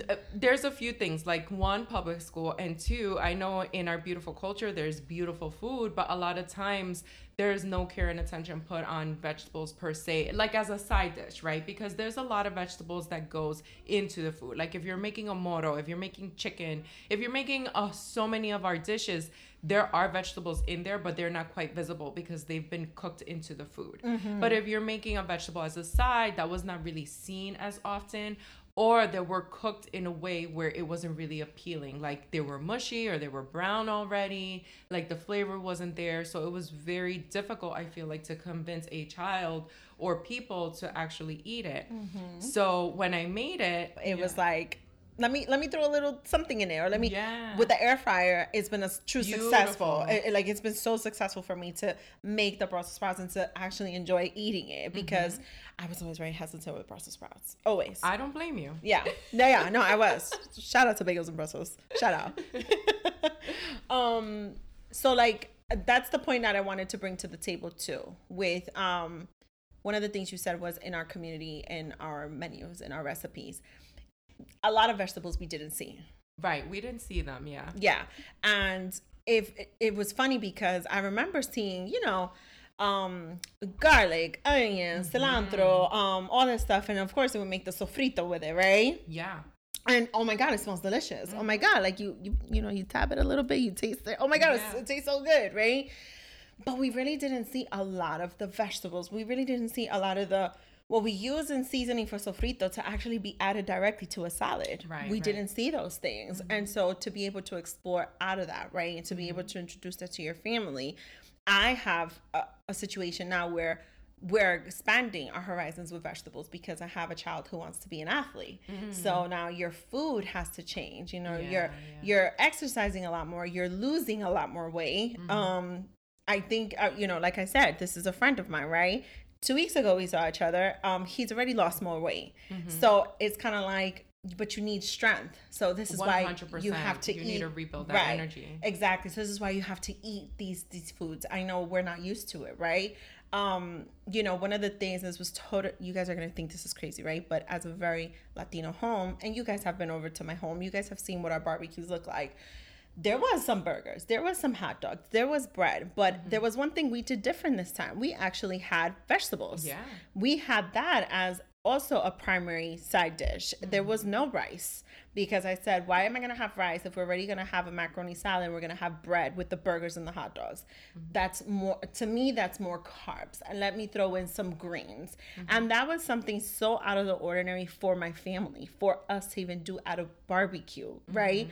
Uh, There's a few things like one, public school, and two, I know in our beautiful culture there's beautiful food, but a lot of times there's no care and attention put on vegetables per se, like as a side dish, right? Because there's a lot of vegetables that goes into the food. Like if you're making a moro, if you're making chicken, if you're making uh, so many of our dishes, there are vegetables in there, but they're not quite visible because they've been cooked into the food. But if you're making a vegetable as a side that was not really seen as often, or they were cooked in a way where it wasn't really appealing, like they were mushy or they were brown already, like the flavor wasn't there. So it was very difficult, I feel like, to convince a child or people to actually eat it. Mm-hmm. So when I made it, It was like, let me let me throw a little something in there, or let me. Yeah. With the air fryer, it's been a true successful. It- it- like it's been so successful for me to make the Brussels sprouts and to actually enjoy eating it because I was always very hesitant with Brussels sprouts. Always. I don't blame you. Yeah. No, yeah, no, I was. Shout out to Bagels and Brussels. Shout out. um, so like that's the point that I wanted to bring to the table too. With um one of the things you said was in our community, in our menus, in our recipes, a lot of vegetables we didn't see. Right. We didn't see them. Yeah. Yeah. And if it was funny because I remember seeing, you know, um garlic, onion, cilantro, um, all that stuff. And of course it would make the sofrito with it, right? Yeah. And oh my god, it smells delicious. Oh my god, like you you you know, you tap it a little bit, you taste it. Oh my god, Yeah. it tastes so good, right? But we really didn't see a lot of the vegetables. We really didn't see a lot of the what we use in seasoning for sofrito to actually be added directly to a salad. Right, We right. didn't see those things. And so to be able to explore out of that, right? And to be able to introduce that to your family, I have a, a situation now where we're expanding our horizons with vegetables because I have a child who wants to be an athlete. So now your food has to change. You know, Yeah, you're yeah. you're exercising a lot more, you're losing a lot more weight. Um I think uh, you know, like I said, this is a friend of mine, right? Two weeks ago we saw each other. Um, he's already lost more weight, so it's kind of like, but you need strength. So this is why you have to you eat. need to rebuild that right. energy. Exactly. So this is why you have to eat these these foods. I know we're not used to it, right? Um, you know, one of the things this was total. You guys are gonna think this is crazy, right? But as a very Latino home, and you guys have been over to my home, you guys have seen what our barbecues look like there was some burgers. There was some hot dogs. There was bread. But Mm-hmm. there was one thing we did different this time. We actually had vegetables. Yeah. we had that as also a primary side dish. There mm-hmm. was no rice because i said why am i going to have rice if we're already going to have a macaroni salad and we're going to have bread with the burgers and the hot dogs? Mm-hmm. That's more to me that's more carbs. And let me throw in some greens. Mm-hmm. And that was something so out of the ordinary for my family for us to even do at a barbecue right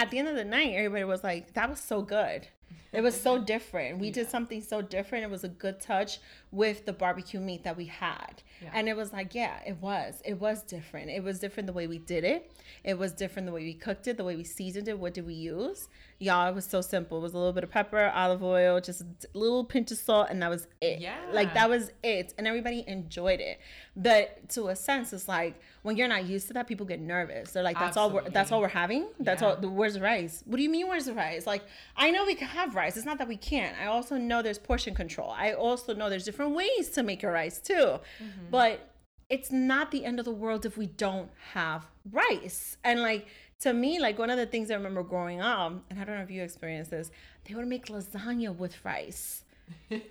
at the end of the night, everybody was like, that was so good. It was so different. We did something so different. It was a good touch with the barbecue meat that we had. Yeah. And it was like, yeah, it was. It was different. It was different the way we did it. It was different the way we cooked it, the way we seasoned it. What did we use? Y'all, it was so simple. It was a little bit of pepper, olive oil, just a little pinch of salt, and that was it. Yeah. Like that was it. And everybody enjoyed it. But to a sense, it's like when you're not used to that, people get nervous. They're like, that's all we're that's all we're having. That's Yeah. all the where's the rice? What do you mean where's the rice? Like I know we can have rice. It's not that we can't. I also know there's portion control. I also know there's different ways to make your rice too. Mm-hmm. But it's not the end of the world if we don't have rice. And like to me, like one of the things I remember growing up, and I don't know if you experienced this, they would make lasagna with rice.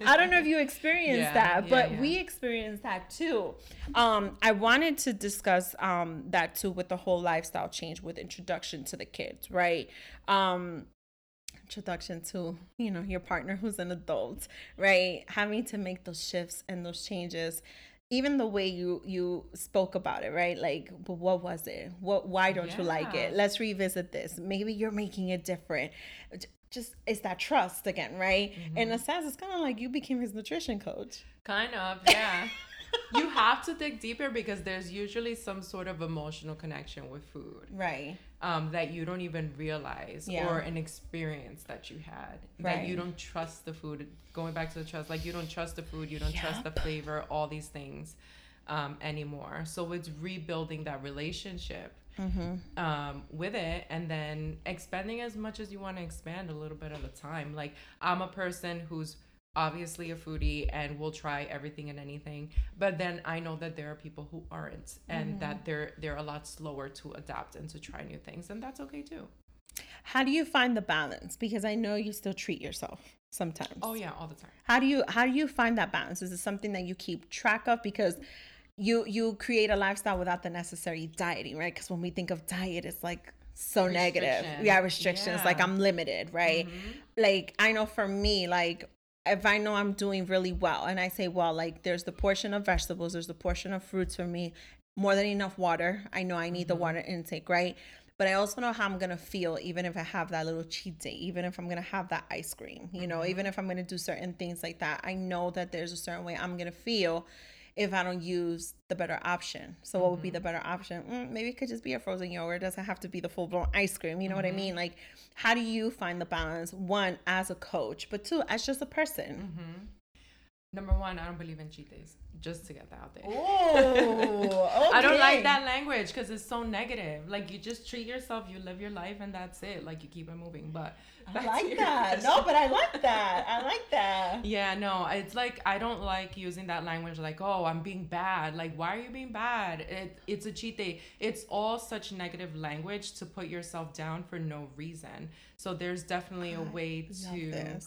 I don't know if you experienced Yeah, that, yeah, but yeah. we experienced that too. Um, I wanted to discuss um, that too with the whole lifestyle change with introduction to the kids, right? Um, introduction to you know your partner who's an adult, right? Having to make those shifts and those changes. Even the way you you spoke about it, right? Like, but what was it? What? Why don't you like it? Let's revisit this. Maybe you're making it different. Just it's that trust again, right? Mm-hmm. In a sense, it's kind of like you became his nutrition coach. Kind of, yeah. you have to dig deeper because there's usually some sort of emotional connection with food Right. Um, that you don't even realize Yeah. or an experience that you had that you don't trust the food going back to the trust like you don't trust the food you don't trust the flavor all these things um, anymore so it's rebuilding that relationship Mm-hmm. um, with it and then expanding as much as you want to expand a little bit at a time. Like I'm a person who's obviously a foodie and will try everything and anything, but then I know that there are people who aren't and that mm-hmm. they're they're a lot slower to adapt and to try new things and that's okay too. How do you find the balance? Because I know you still treat yourself sometimes. Oh yeah, all the time. How do you how do you find that balance? Is it something that you keep track of? Because you you create a lifestyle without the necessary dieting, right? Because when we think of diet, it's like so negative. Yeah, restrictions. Like I'm limited, right? Mm-hmm. Like I know for me, like if I know I'm doing really well, and I say, well, like there's the portion of vegetables, there's the portion of fruits for me, more than enough water. I know I need the mm-hmm. water intake, right? But I also know how I'm gonna feel, even if I have that little cheat day, even if I'm gonna have that ice cream, you know, mm-hmm. even if I'm gonna do certain things like that. I know that there's a certain way I'm gonna feel if I don't use the better option. So what would be mm-hmm. the better option? Mm, maybe it could just be a frozen yogurt. It doesn't have to be the full blown ice cream. You know what I mm-hmm. mean? Like, how do you find the balance? One, as a coach, but two, as just a person. Mm-hmm. Number one, I don't believe in cheat days. Just to get that out there. Oh, I don't like that language because it's so negative. Like you just treat yourself, you live your life, and that's it. Like you keep it moving. But I like that. No, but I like that. I like that. Yeah, no, it's like I don't like using that language like, oh, I'm being bad. Like, why are you being bad? It, it's a cheat day. It's all such negative language to put yourself down for no reason. So there's definitely a way to.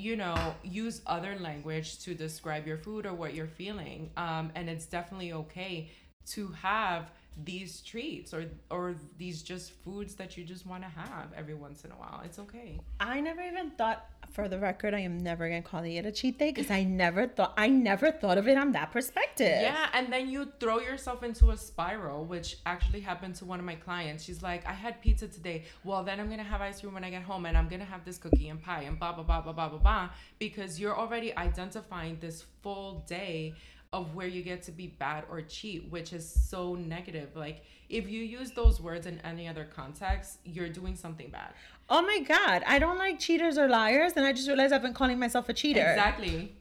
You know, use other language to describe your food or what you're feeling. Um, and it's definitely okay to have these treats or or these just foods that you just want to have every once in a while. It's okay. I never even thought for the record, I am never gonna call it a cheat day because I never thought I never thought of it on that perspective. Yeah, and then you throw yourself into a spiral, which actually happened to one of my clients. She's like, I had pizza today. Well, then I'm gonna have ice cream when I get home, and I'm gonna have this cookie and pie and blah blah blah blah blah blah blah, because you're already identifying this full day of where you get to be bad or cheat, which is so negative. Like if you use those words in any other context, you're doing something bad. Oh my god, I don't like cheaters or liars, and I just realized I've been calling myself a cheater. Exactly.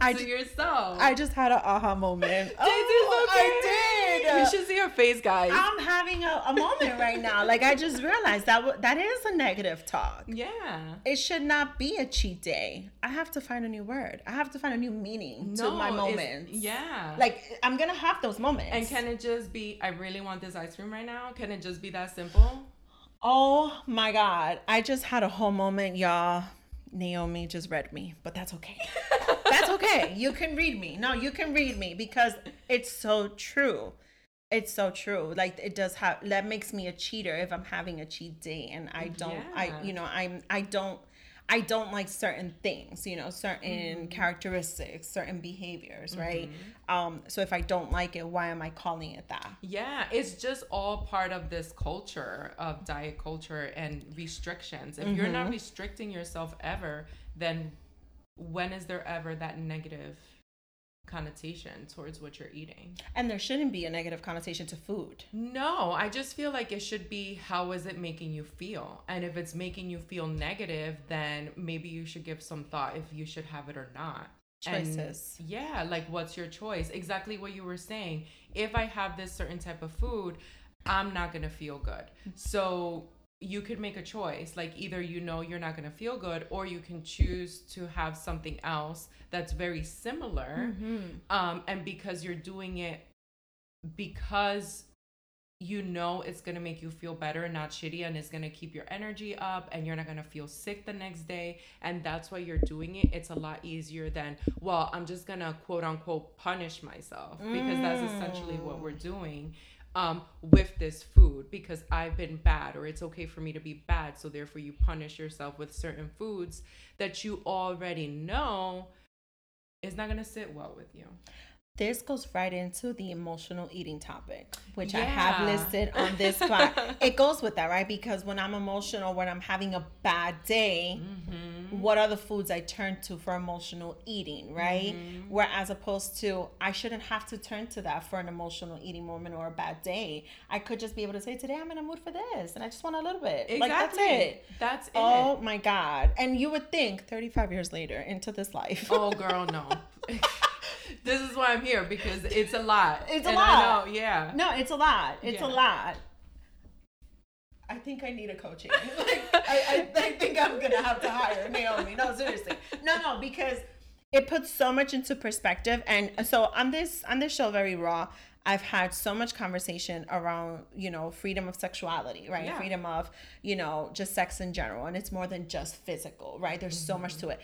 I to yourself. I just had an aha moment. Oh, oh, I did. You should see her face, guys. I'm having a, a moment right now. Like I just realized that w- that is a negative talk. yeah. It should not be a cheat day. I have to find a new word. I have to find a new meaning to my moments. Yeah. Like I'm gonna have those moments. and can it just be? I really want this ice cream right now. Can it just be that simple? Oh my god. I just had a whole moment, y'all. Naomi just read me, but that's okay. that's okay. You can read me. No, you can read me because it's so true. It's so true. Like it does have that makes me a cheater if I'm having a cheat day and I don't I you know, I'm I don't I don't like certain things, you know, certain mm-hmm. characteristics, certain behaviors, right? Mm-hmm. Um so if I don't like it, why am I calling it that? Yeah, it's just all part of this culture of diet culture and restrictions. If you're not mm-hmm. restricting yourself ever, then when is there ever that negative connotation towards what you're eating? And there shouldn't be a negative connotation to food. No, I just feel like it should be how is it making you feel? And if it's making you feel negative, then maybe you should give some thought if you should have it or not. And Choices. yeah, like what's your choice? Exactly what you were saying. If I have this certain type of food, I'm not going to feel good. So you could make a choice. Like either you know you're not going to feel good or you can choose to have something else that's very similar. Um and because you're doing it because you know it's going to make you feel better and not shitty and it's going to keep your energy up and you're not going to feel sick the next day and that's why you're doing it it's a lot easier than well i'm just going to quote unquote punish myself because that's essentially what we're doing um, with this food because I've been bad or it's okay for me to be bad. So therefore you punish yourself with certain foods that you already know is not gonna sit well with you. This goes right into the emotional eating topic, which I have listed on this spot. it goes with that, right? Because when I'm emotional, when I'm having a bad day, Mm-hmm. What are the foods I turn to for emotional eating, right? Mm-hmm. Whereas opposed to, I shouldn't have to turn to that for an emotional eating moment or a bad day. I could just be able to say, today I'm in a mood for this, and I just want a little bit. Exactly. Like that's it. That's it. Oh my God. And you would think 35 years later into this life. Oh, girl, no. this is why I'm here because it's a lot. It's a And lot. I know, yeah. No, it's a lot. It's Yeah. a lot. I think I need a coaching. like, I, I, I think I'm gonna have to hire Naomi. No, seriously. No, no, because it puts so much into perspective. And so on this on this show, very raw. I've had so much conversation around, you know, freedom of sexuality, right? Yeah. Freedom of, you know, just sex in general. And it's more than just physical, right? There's so much mm-hmm. to it.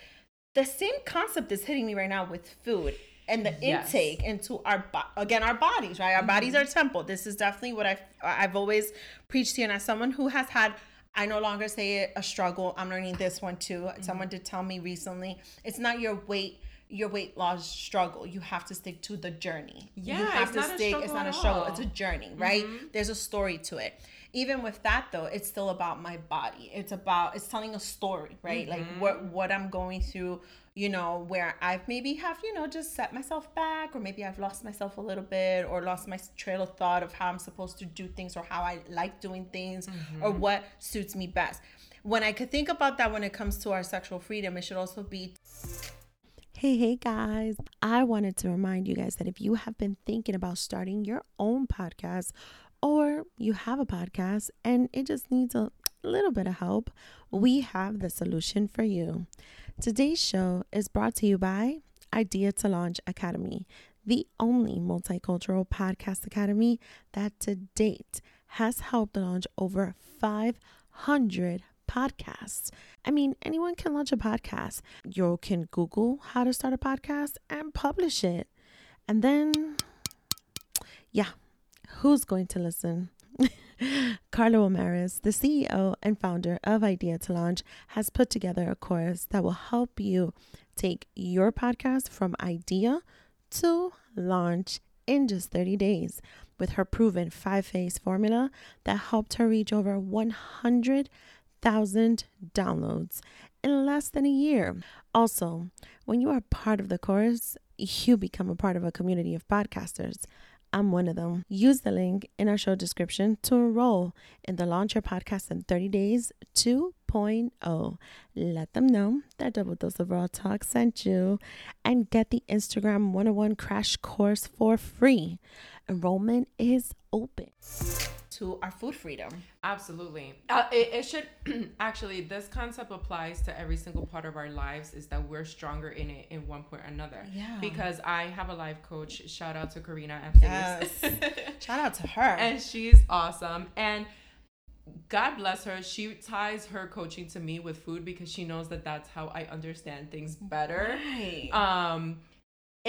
The same concept is hitting me right now with food and the Yes. intake into our bo- again our bodies right? Our bodies mm-hmm. are temple. This is definitely what i've i've always preached to you. And as someone who has had i no longer say it a struggle. I'm learning this one too. Mm-hmm. Someone did tell me recently it's not your weight your weight loss struggle. You have to stick to the journey. You Yeah, have it's to stick it's not a struggle it's a journey right? Mm-hmm. There's a story to it. Even with that though it's still about my body. It's about it's telling a story right? Like what what i'm going through you know where i've maybe have you know just set myself back or maybe i've lost myself a little bit or lost my trail of thought of how i'm supposed to do things or how i like doing things or mm-hmm. what suits me best when i could think about that when it comes to our sexual freedom it should also be Hey, hey guys. I wanted to remind you guys that if you have been thinking about starting your own podcast or you have a podcast and it just needs a little bit of help, we have the solution for you. Today's show is brought to you by Idea to Launch Academy, the only multicultural podcast academy that to date has helped launch over 500 podcasts. I mean, anyone can launch a podcast. You can Google how to start a podcast and publish it. And then Yeah, who's going to listen? Carla Ramirez, the CEO and founder of Idea to Launch, has put together a course that will help you take your podcast from idea to launch in just 30 days with her proven five phase formula that helped her reach over 100,000 downloads in less than a year. Also, when you are part of the course, you become a part of a community of podcasters. I'm one of them. Use the link in our show description to enroll in the Launch Your Podcast in 30 Days 2.0. Let them know that Double Dose of Raw Talk sent you and get the Instagram 101 crash course for free. Enrollment is open to our food freedom. Absolutely. Uh, it, it should actually, this concept applies to every single part of our lives is that we're stronger in it in one point or another. Yeah. Because I have a life coach. Shout out to Karina Yes. Shout out to her. and she's awesome. And God bless her. She ties her coaching to me with food because she knows that that's how I understand things better. Right. Um,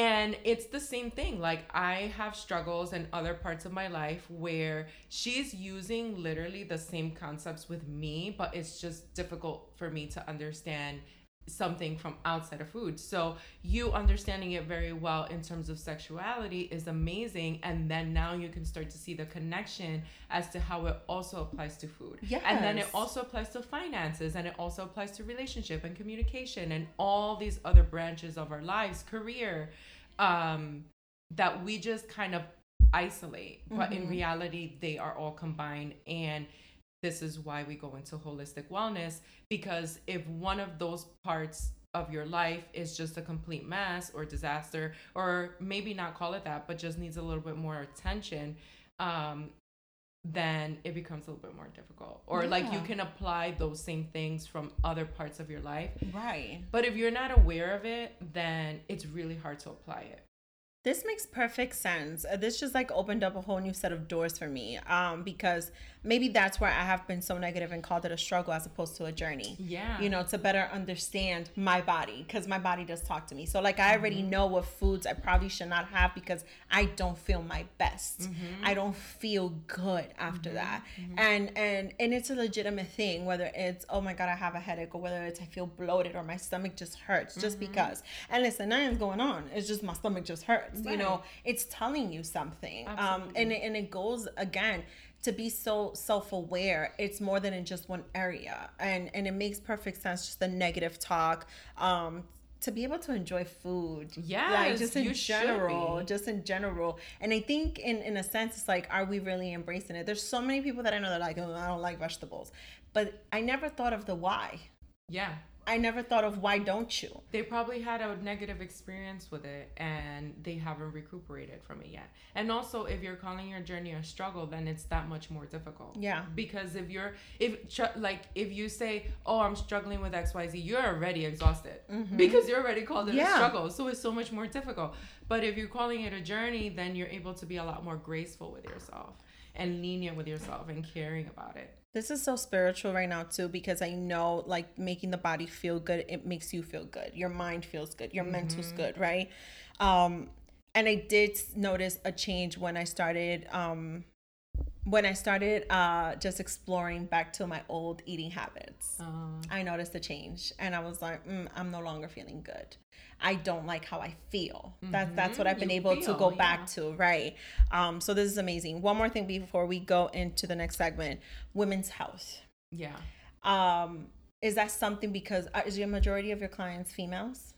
and it's the same thing. Like I have struggles in other parts of my life where she's using literally the same concepts with me, but it's just difficult for me to understand something from outside of food. So you understanding it very well in terms of sexuality is amazing and then now you can start to see the connection as to how it also applies to food. And then it also applies to finances and it also applies to relationship and communication and all these other branches of our lives, career um that we just kind of isolate, but in Mhm. reality they are all combined and this is why we go into holistic wellness because if one of those parts of your life is just a complete mess or disaster or maybe not call it that but just needs a little bit more attention um then it becomes a little bit more difficult. Or like you can apply those same things from other parts of your life. Right. but if you're not aware of it then it's really hard to apply it This makes perfect sense. Uh, This just like opened up a whole new set of doors for me. Um, because maybe that's where I have been so negative and called it a struggle as opposed to a journey. yeah You know, to better understand my body because my body does talk to me. So like I already mm-hmm. know what foods I probably should not have because I don't feel my best. Mm-hmm. I don't feel good after mm-hmm. that. And and and it's a legitimate thing whether it's oh my god I have a headache or whether it's I feel bloated or my stomach just hurts just because. And listen, nothing's going on. It's just my stomach just hurts. You know, it's telling you something. Um and it, and it goes again to be so self-aware it's more than in just one area and and it makes perfect sense just the negative talk um to be able to enjoy food. Like just in general just in general and i think in in a sense it's like are we really embracing it? There's so many people that i know that are like oh, i don't like vegetables but i never thought of the why. Yeah i never thought of why don't you they probably had a negative experience with it and they haven't recuperated from it yet. And also, if you're calling your journey a struggle, then it's that much more difficult. Yeah. Because if you're, if like, if you say, "Oh, I'm struggling with X, Y, Z," you're already exhausted because you're already called it a Mm-hmm. Struggle. So it's so much more difficult. But if you're calling it a journey, then you're able to be a lot more graceful with yourself and lenient with yourself and caring about it. This is so spiritual right now too because I know like making the body feel good it makes you feel good. Your mind feels good. Your mental's good, right? Um and I did notice a change when I started um when I started uh just exploring back to my old eating habits. Uh, I noticed a change and I was like, mm, I'm no longer feeling good. I don't like how I feel. That's that's what I've been you able to go yeah. back to, right? Um, so this is amazing. One more thing before we go into the next segment: women's health. yeah. Um, is that something because uh, is your majority of your clients females?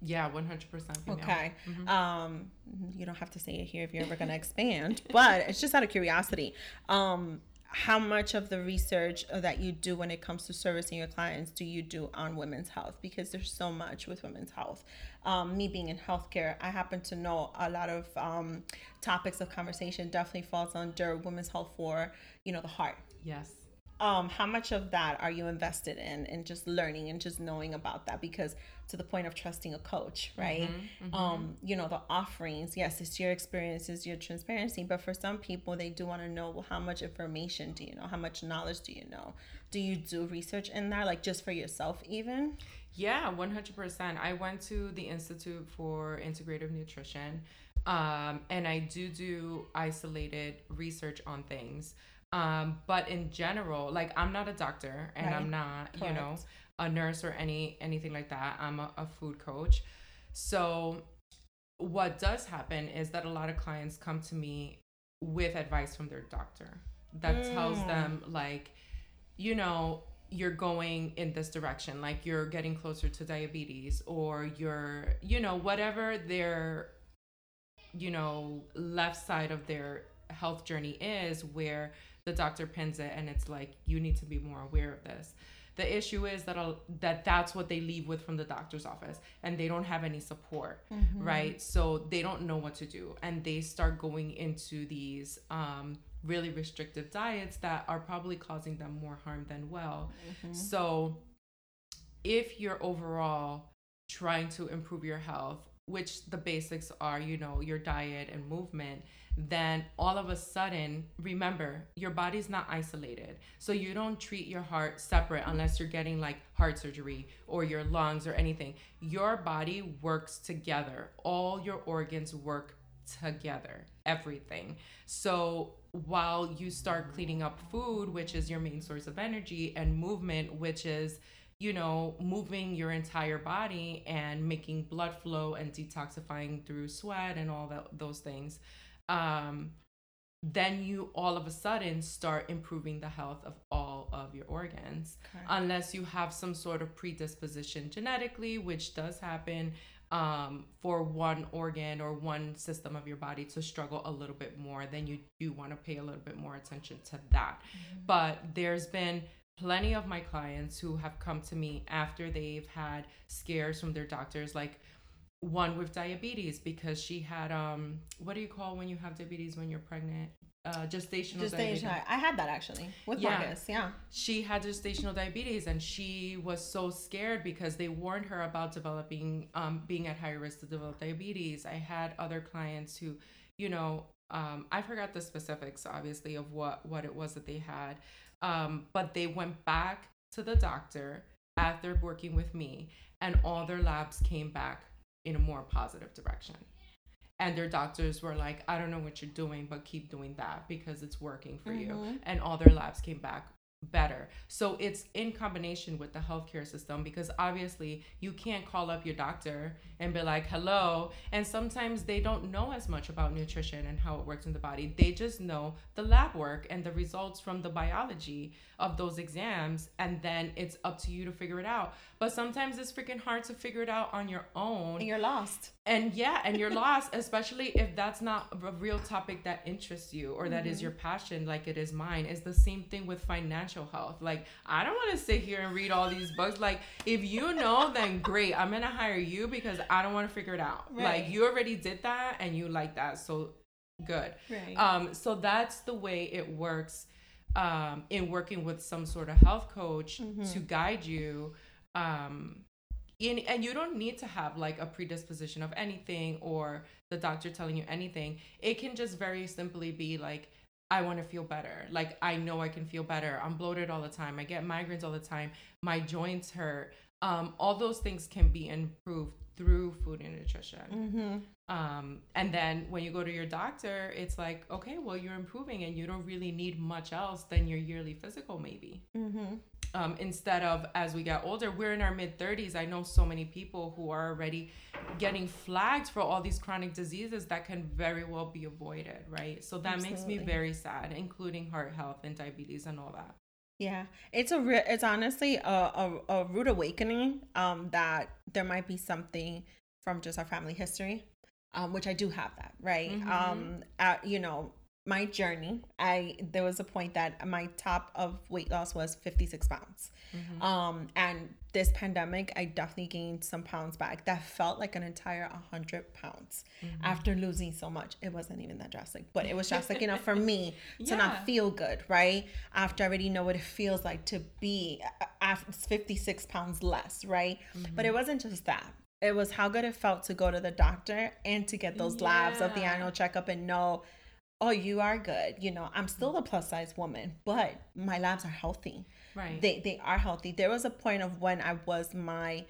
Yeah, 100% female. Okay. Mhm. Um, you don't have to say it here if you're ever going to expand, but it's just out of curiosity. Um, how much of the research that you do when it comes to servicing your clients do you do on women's health? Because there's so much with women's health. Um, me being in healthcare, I happen to know a lot of um, topics of conversation definitely falls under women's health for you know the heart Yes. Um how much of that are you invested in and just learning and just knowing about that? Because to the point of trusting a coach right? um you know the offerings yes it's your experience it's your transparency but for some people they do want to know well, how much information do you know? How much knowledge do you know? Do you do research in that like just for yourself even? Yeah, 100%. I went to the Institute for Integrative Nutrition Um, and I do do isolated research on things. Um, but in general, like I'm not a doctor and Right. I'm not, you know, a nurse or any anything like that. I'm a, a food coach. So what does happen is that a lot of clients come to me with advice from their doctor that tells Mm. them like, you know, you're going in this direction, like you're getting closer to diabetes or you're, you know, whatever their you know, left side of their health journey is where the doctor pins it and it's like you need to be more aware of this. The issue is that I'll, that that's what they leave with from the doctor's office and they don't have any support, right? So they don't know what to do and they start going into these um really restrictive diets that are probably causing them more harm than well. So if you're overall trying to improve your health, which the basics are, you know, your diet and movement, then all of a sudden, remember, your body's not isolated. So you don't treat your heart separate unless you're getting like heart surgery or your lungs or anything. Your body works together. All your organs work together, everything. So while you start cleaning up food, which is your main source of energy, and movement, which is you know, moving your entire body and making blood flow and detoxifying through sweat and all that, those things, um, then you all of a sudden start improving the health of all of your organs. Okay. Unless you have some sort of predisposition genetically, which does happen um, for one organ or one system of your body to struggle a little bit more, then you do want to pay a little bit more attention to that. But there's been plenty of my clients who have come to me after they've had scares from their doctors like one with diabetes because she had um what do you call when you have diabetes when you're pregnant uh gestational Just diabetes I had that actually with Yeah. Marcus. Yeah. she had gestational diabetes and she was so scared because they warned her about developing um, being at higher risk to develop diabetes i had other clients who you know um, i forgot the specifics obviously of what what it was that they had um, but they went back to the doctor after working with me and all their labs came back in a more positive direction. And their doctors were like i don't know what you're doing but keep doing that because it's working for you. Mhm. and all their labs came back better. So it's in combination with the healthcare system because obviously you can't call up your doctor and be like hello. And sometimes they don't know as much about nutrition and how it works in the body. They just know the lab work and the results from the biology of those exams and then it's up to you to figure it out but sometimes it's freaking hard to figure it out on your own And you're lost. and yeah and you're lost especially if that's not a real topic that interests you or that is your passion like it is mine it's the same thing with financial health like i don't want to sit here and read all these books like if you know then great i'm gonna hire you because i don't want to figure it out Right. like you already did that and you like that so good Right. um, so that's the way it works um, in working with some sort of health coach Mhm. to guide you. Um, in, and you don't need to have like a predisposition of anything or the doctor telling you anything. It can just very simply be like, I want to feel better. Like, I know I can feel better. I'm bloated all the time. I get migraines all the time. My joints hurt. Um, all those things can be improved through food and nutrition. mm-hmm. Um, and then when you go to your doctor, it's like, okay, well, you're improving and you don't really need much else than your yearly physical, maybe. Mm-hmm. Um, instead of as we get older, we're in our mid 30s. I know so many people who are already getting flagged for all these chronic diseases that can very well be avoided, right? So that makes me very sad, including heart health and diabetes and all that. Yeah, it's a re- it's honestly a, a, a rude awakening um that there might be something from just our family history, um which I do have that right. Mhm. Um, at, you know my journey, I there was a point that my top of weight loss was fifty six pounds, Mhm. um and this pandemic I definitely gained some pounds back. That felt like an entire hundred pounds Mhm. after losing so much. It wasn't even that drastic, but it was drastic enough for me to Yeah. not feel good, right? After I already know what it feels like to be 56 pounds less, right? But it wasn't just that. It was how good it felt to go to the doctor and to get those labs of the annual checkup and know, oh, you are good. You know, I'm still a plus size woman, but my labs are healthy Right. they they are healthy. There was a point of when I was my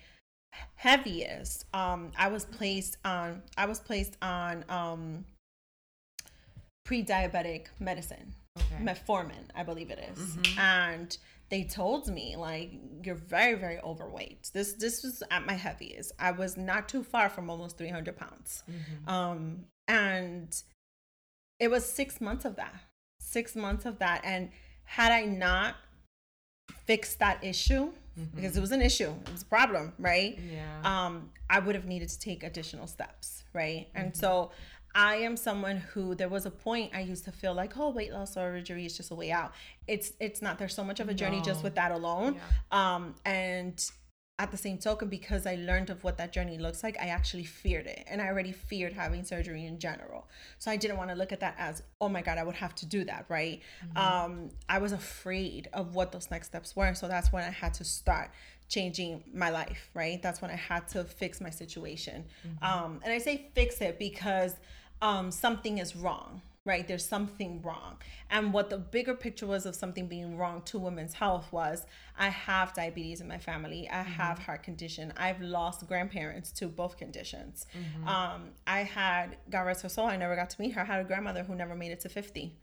heaviest, um, I was placed on I was placed on um pre-diabetic medicine. Okay. Metformin, I believe it is. Mhm. And they told me like you're very very overweight. This this was at my heaviest. I was not too far from almost 300 pounds. Mhm. Um, and it was six months of that. Six months of that. And had I not fixed that issue, because it was an issue, it was a problem, right? Yeah. Um, I would have needed to take additional steps, right? And so I am someone who there was a point I used to feel like, oh, weight loss surgery is just a way out. It's it's not. There's so much of a journey just with that alone. Yeah. Um, and at the same token, because I learned of what that journey looks like, I actually feared it. And I already feared having surgery in general. So I didn't want to look at that as, oh my God, I would have to do that, right? Um, I was afraid of what those next steps were. So that's when I had to start changing my life, right? That's when I had to fix my situation. Um, and I say fix it because um, something is wrong, right? There's something wrong. And what the bigger picture was of something being wrong to women's health was I have diabetes in my family, I have heart condition, I've lost grandparents to both conditions. Um, I had, God rest her soul, I never got to meet her. I had a grandmother who never made it to 50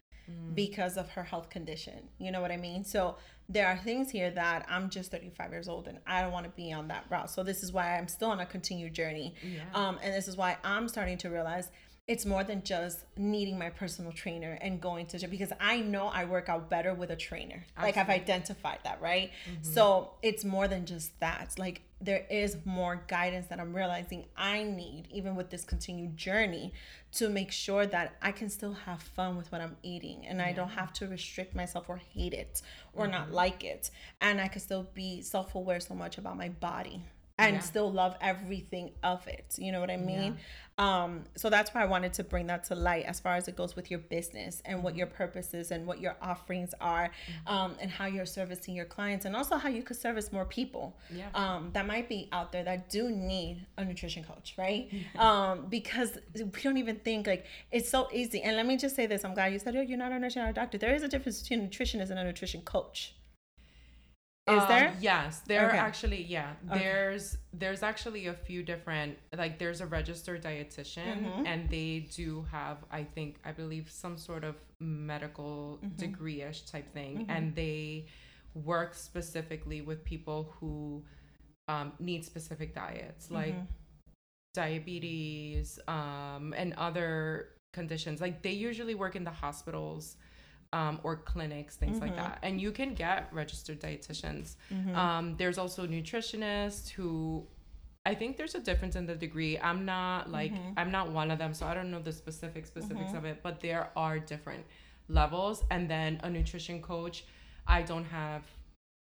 because of her health condition. You know what I mean? So there are things here that I'm just 35 years old and I don't want to be on that route. So this is why I'm still on a continued journey. Yeah. Um, and this is why I'm starting to realize it's more than just needing my personal trainer and going to gym because I know I work out better with a trainer. Like I've identified that, right? Mm-hmm. So it's more than just that. Like there is more guidance that I'm realizing I need, even with this continued journey, to make sure that I can still have fun with what I'm eating and I don't have to restrict myself or hate it or not mm-hmm. like it. And I can still be self aware so much about my body and Yeah. still love everything of it. You know what I mean? Um, so that's why I wanted to bring that to light as far as it goes with your business and what your purposes and what your offerings are, um, and how you're servicing your clients, and also how you could service more people Yeah. um, that might be out there that do need a nutrition coach, right? Um, because we don't even think like it's so easy. And let me just say this: I'm glad you said, "Oh, you're not a a doctor." There is a difference between a nutritionist and a nutrition coach. Is Um, there? Yes, there Okay. are actually yeah. Okay. There's there's actually a few different like there's a registered dietitian Mhm. and they do have I think I believe some sort of medical Mm-hmm. degree-ish type thing and they work specifically with people who um, need specific diets like Mhm. diabetes um, and other conditions. Like they usually work in the hospitals um, or clinics, things like Mhm. that. And you can get registered dietitians. Mhm. Um, there's also nutritionists who I think there's a difference in the degree. I'm not like Mhm. I'm not one of them, so I don't know the specific specifics Mhm. of it, but there are different levels. And then a nutrition coach, I don't have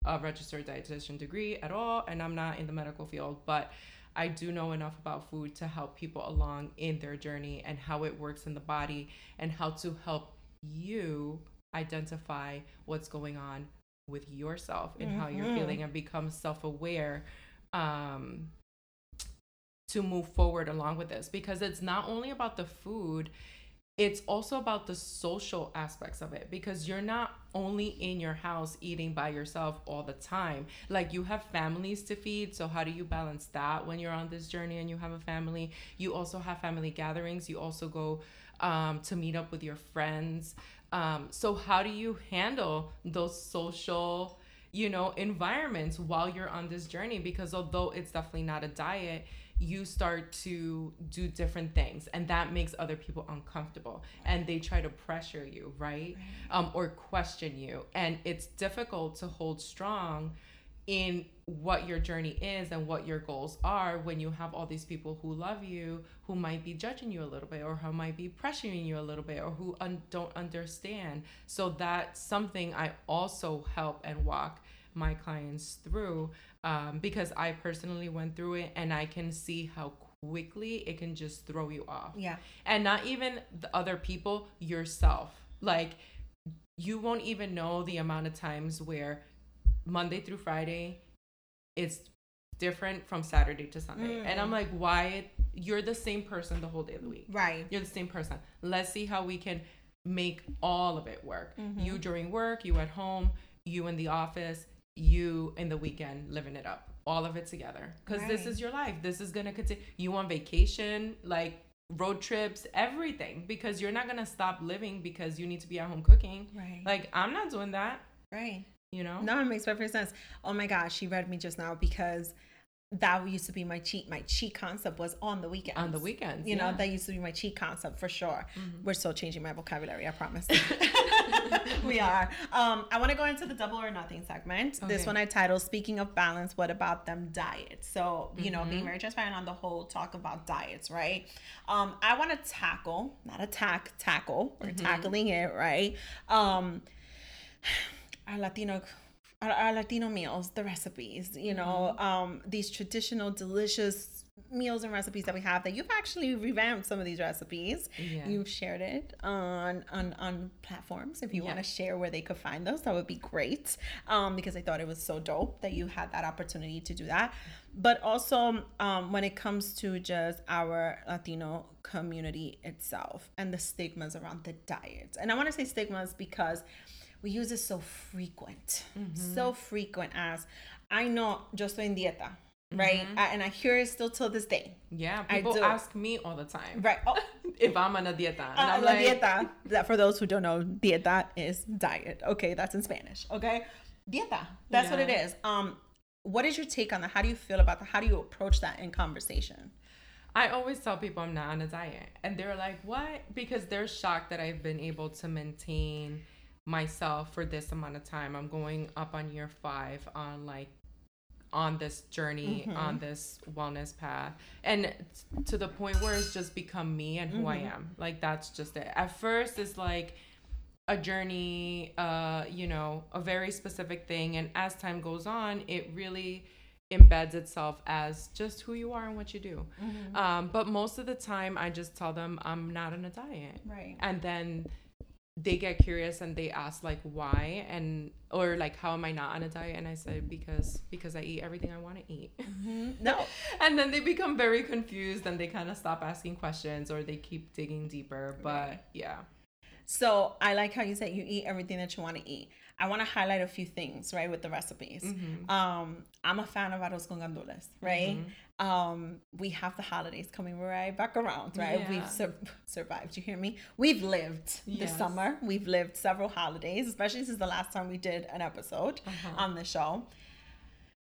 a registered dietitian degree at all, and I'm not in the medical field, but I do know enough about food to help people along in their journey and how it works in the body and how to help you identify what's going on with yourself and how you're Mhm. feeling and become self-aware um, to move forward along with this. Because it's not only about the food it's also about the social aspects of it. Because you're not only in your house eating by yourself all the time. Like you have families to feed so how do you balance that when you're on this journey and you have a family? You also have family gatherings. You also go um, to meet up with your friends um, so how do you handle those social you know environments while you're on this journey? Because although it's definitely not a diet you start to do different things and that makes other people uncomfortable and they try to pressure you right? Um, or question you. And it's difficult to hold strong in what your journey is and what your goals are when you have all these people who love you who might be judging you a little bit or who might be pressuring you a little bit or who un- don't understand. So that's something i also help and walk my clients through um, because i personally went through it and i can see how quickly it can just throw you off. Yeah. and not even the other people yourself. Like you won't even know the amount of times where monday through friday it's different from saturday to sunday. And i'm like why? You're the same person the whole day of the week. Right. you're the same person. Let's see how we can make all of it work. Mm-hmm. you during work you at home you in the office you in the weekend living it up. All of it together. Because this is your life. This is gonna continue you on vacation like road trips everything. Because you're not gonna stop living because you need to be at home cooking. Right. like i'm not doing that. Right. You know No, it makes perfect sense. Oh my gosh, she read me just now because that used to be my cheat. My cheat concept was on the weekends. on the weekends You know, that used to be my cheat concept for sure. Mhm. We're still changing my vocabulary, I promise. we are. Um, I want to go into the double or nothing segment. This one I titled Speaking of Balance, What About Them Diets? So, you know, being very transparent on the whole talk about diets, right? Um, I want to tackle, not attack, tackle. We're Mhm. tackling it, right? Um, our Latino our, our Latino meals, the recipes, you know, um, these traditional delicious meals and recipes that we have that you've actually revamped some of these recipes. Yeah. You've shared it on on on platforms. If you Yeah. want to share where they could find those, that would be great. Um, because I thought it was so dope that you had that opportunity to do that. But also, um, when it comes to just our Latino community itself and the stigmas around the diet, and I want to say stigmas because we use it so frequent, so frequent as I know yo estoy en dieta, right? I- and I hear it still till this day, yeah people ask me all the time right? Oh, if i'm on a dieta and uh, i'm la like dieta. That for those who don't know, dieta is diet. Okay, that's in Spanish. Okay, dieta. That's what it is. Um, what is your take on that? How do you feel about that? How do you approach that in conversation? I always tell people I'm not on a diet, and they're like, "What?" Because they're shocked that I've been able to maintain myself for this amount of time. I'm going up on year five on like on this journey Mhm. on this wellness path and to the point where it's just become me and who i Mhm. am like that's just it at first it's like a journey uh you know a very specific thing and as time goes on it really embeds itself as just who you are and what you do um but most of the time i just tell them i'm not on a diet Right. and then they get curious and they ask like why and or like how am i not on a diet and i said because because i eat everything i want to eat No. and then they become very confused and they kind of stop asking questions or they keep digging deeper but yeah So I like how you said you eat everything that you want to eat. I want to highlight a few things, right, with the recipes. Mhm. Um, I'm a fan of arroz con gandules, right? Mhm. Um, we have the holidays coming right back around, right? Yeah. We've sur- survived. You hear me? We've lived this summer. We've lived several holidays, especially since the last time we did an episode Uh-huh. on the show.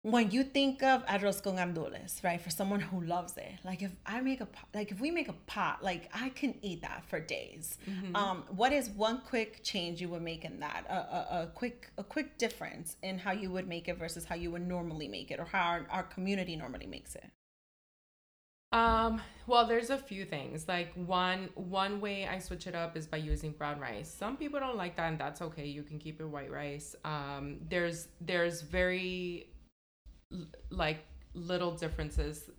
When you think of arroz con gandules, right, for someone who loves it, like if I make a pot, like if we make a pot, like I can eat that for days. Mm-hmm. Um, what is one quick change you would make in that? A, a, a quick a quick difference in how you would make it versus how you would normally make it, or how our, our community normally makes it. Um, well, there's a few things. Like one one way I switch it up is by using brown rice. Some people don't like that and that's okay. You can keep it white rice. Um, there's there's very like little differences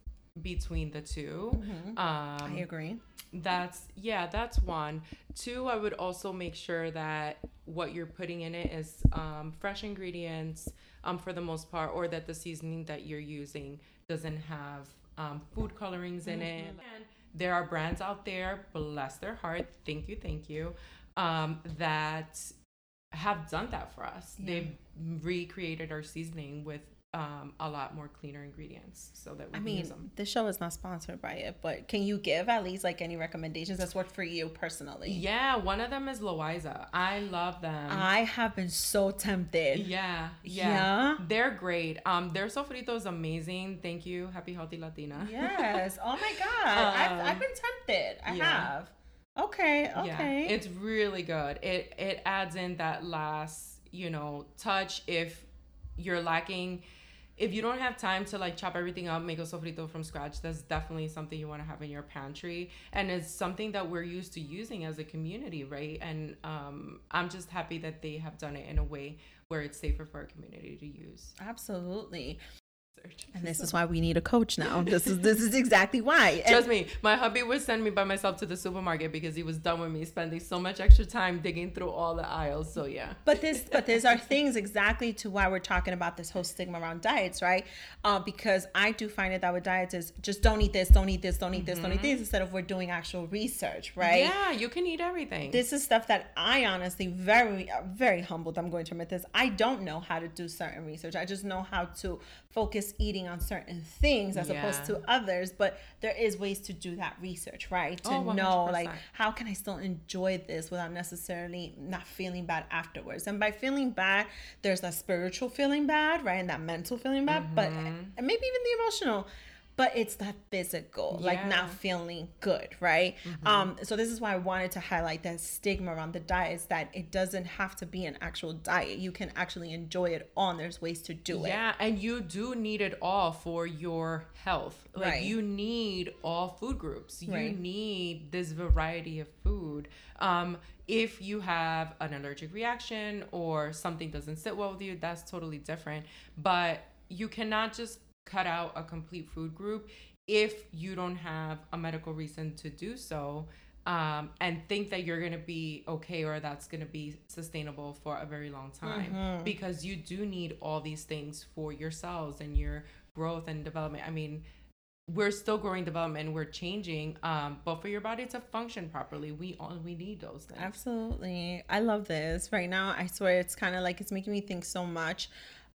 between the 2 Um I agree. that's yeah, that's one. Two, I would also make sure that what you're putting in it is um, fresh ingredients um, for the most part, or that the seasoning that you're using doesn't have um, food colorings in it. And there are brands out there, bless their heart, thank you, thank you, um, that have done that for us. Yeah. They've recreated our seasoning with um, a lot more cleaner ingredients so that we I can mean, use them. the show is not sponsored by it, but can you give at least like any recommendations that's worked for you personally? Yeah, one of them is Loisa. I love them. I have been so tempted. yeah, yeah, Yeah? They're great. Um, their sofrito is amazing. Thank you. Happy Healthy Latina. Yes. Oh my god. I've, Um, I've been tempted. I yeah. have. Okay. Okay. Yeah, it's really good. It it adds in that last, you know, touch if you're lacking if you don't have time to like chop everything up, make a sofrito from scratch, that's definitely something you want to have in your pantry. And it's something that we're used to using as a community, right? And um, I'm just happy that they have done it in a way where it's safer for our community to use. Absolutely. And this is why we need a coach now. This is this is exactly why. And- Trust me, my hubby would send me by myself to the supermarket because he was done with me spending so much extra time digging through all the aisles. So yeah. but this but these are things exactly to why we're talking about this whole stigma around diets right uh, because i do find it that with diets is just don't eat this don't eat this don't eat this don't eat this instead of we're doing actual research right Yeah, you can eat everything. this is stuff that I honestly very very humbled. I'm going to admit this. I don't know how to do certain research. I just know how to focus eating on certain things as opposed to others. But there is ways to do that research, right? To Oh, know like how can I still enjoy this without necessarily not feeling bad afterwards. And by feeling bad, there's that spiritual feeling bad, right, and that mental feeling bad, but and maybe even the emotional. But it's that physical, like not feeling good, right? Um, so this is why I wanted to highlight that stigma around the diet is that it doesn't have to be an actual diet. You can actually enjoy it on. There's ways to do it. Yeah, and you do need it all for your health. Like Right. you need all food groups. You Right. need this variety of food. Um, if you have an allergic reaction or something doesn't sit well with you, that's totally different. But you cannot just cut out a complete food group if you don't have a medical reason to do so. Um, and think that you're gonna be okay or that's gonna be sustainable for a very long time because you do need all these things for your cells and your growth and development. I mean, we're still growing development, we're changing, um, but for your body to function properly, we all we need those things. Absolutely. I love this. Right now, I swear it's kind of like it's making me think so much.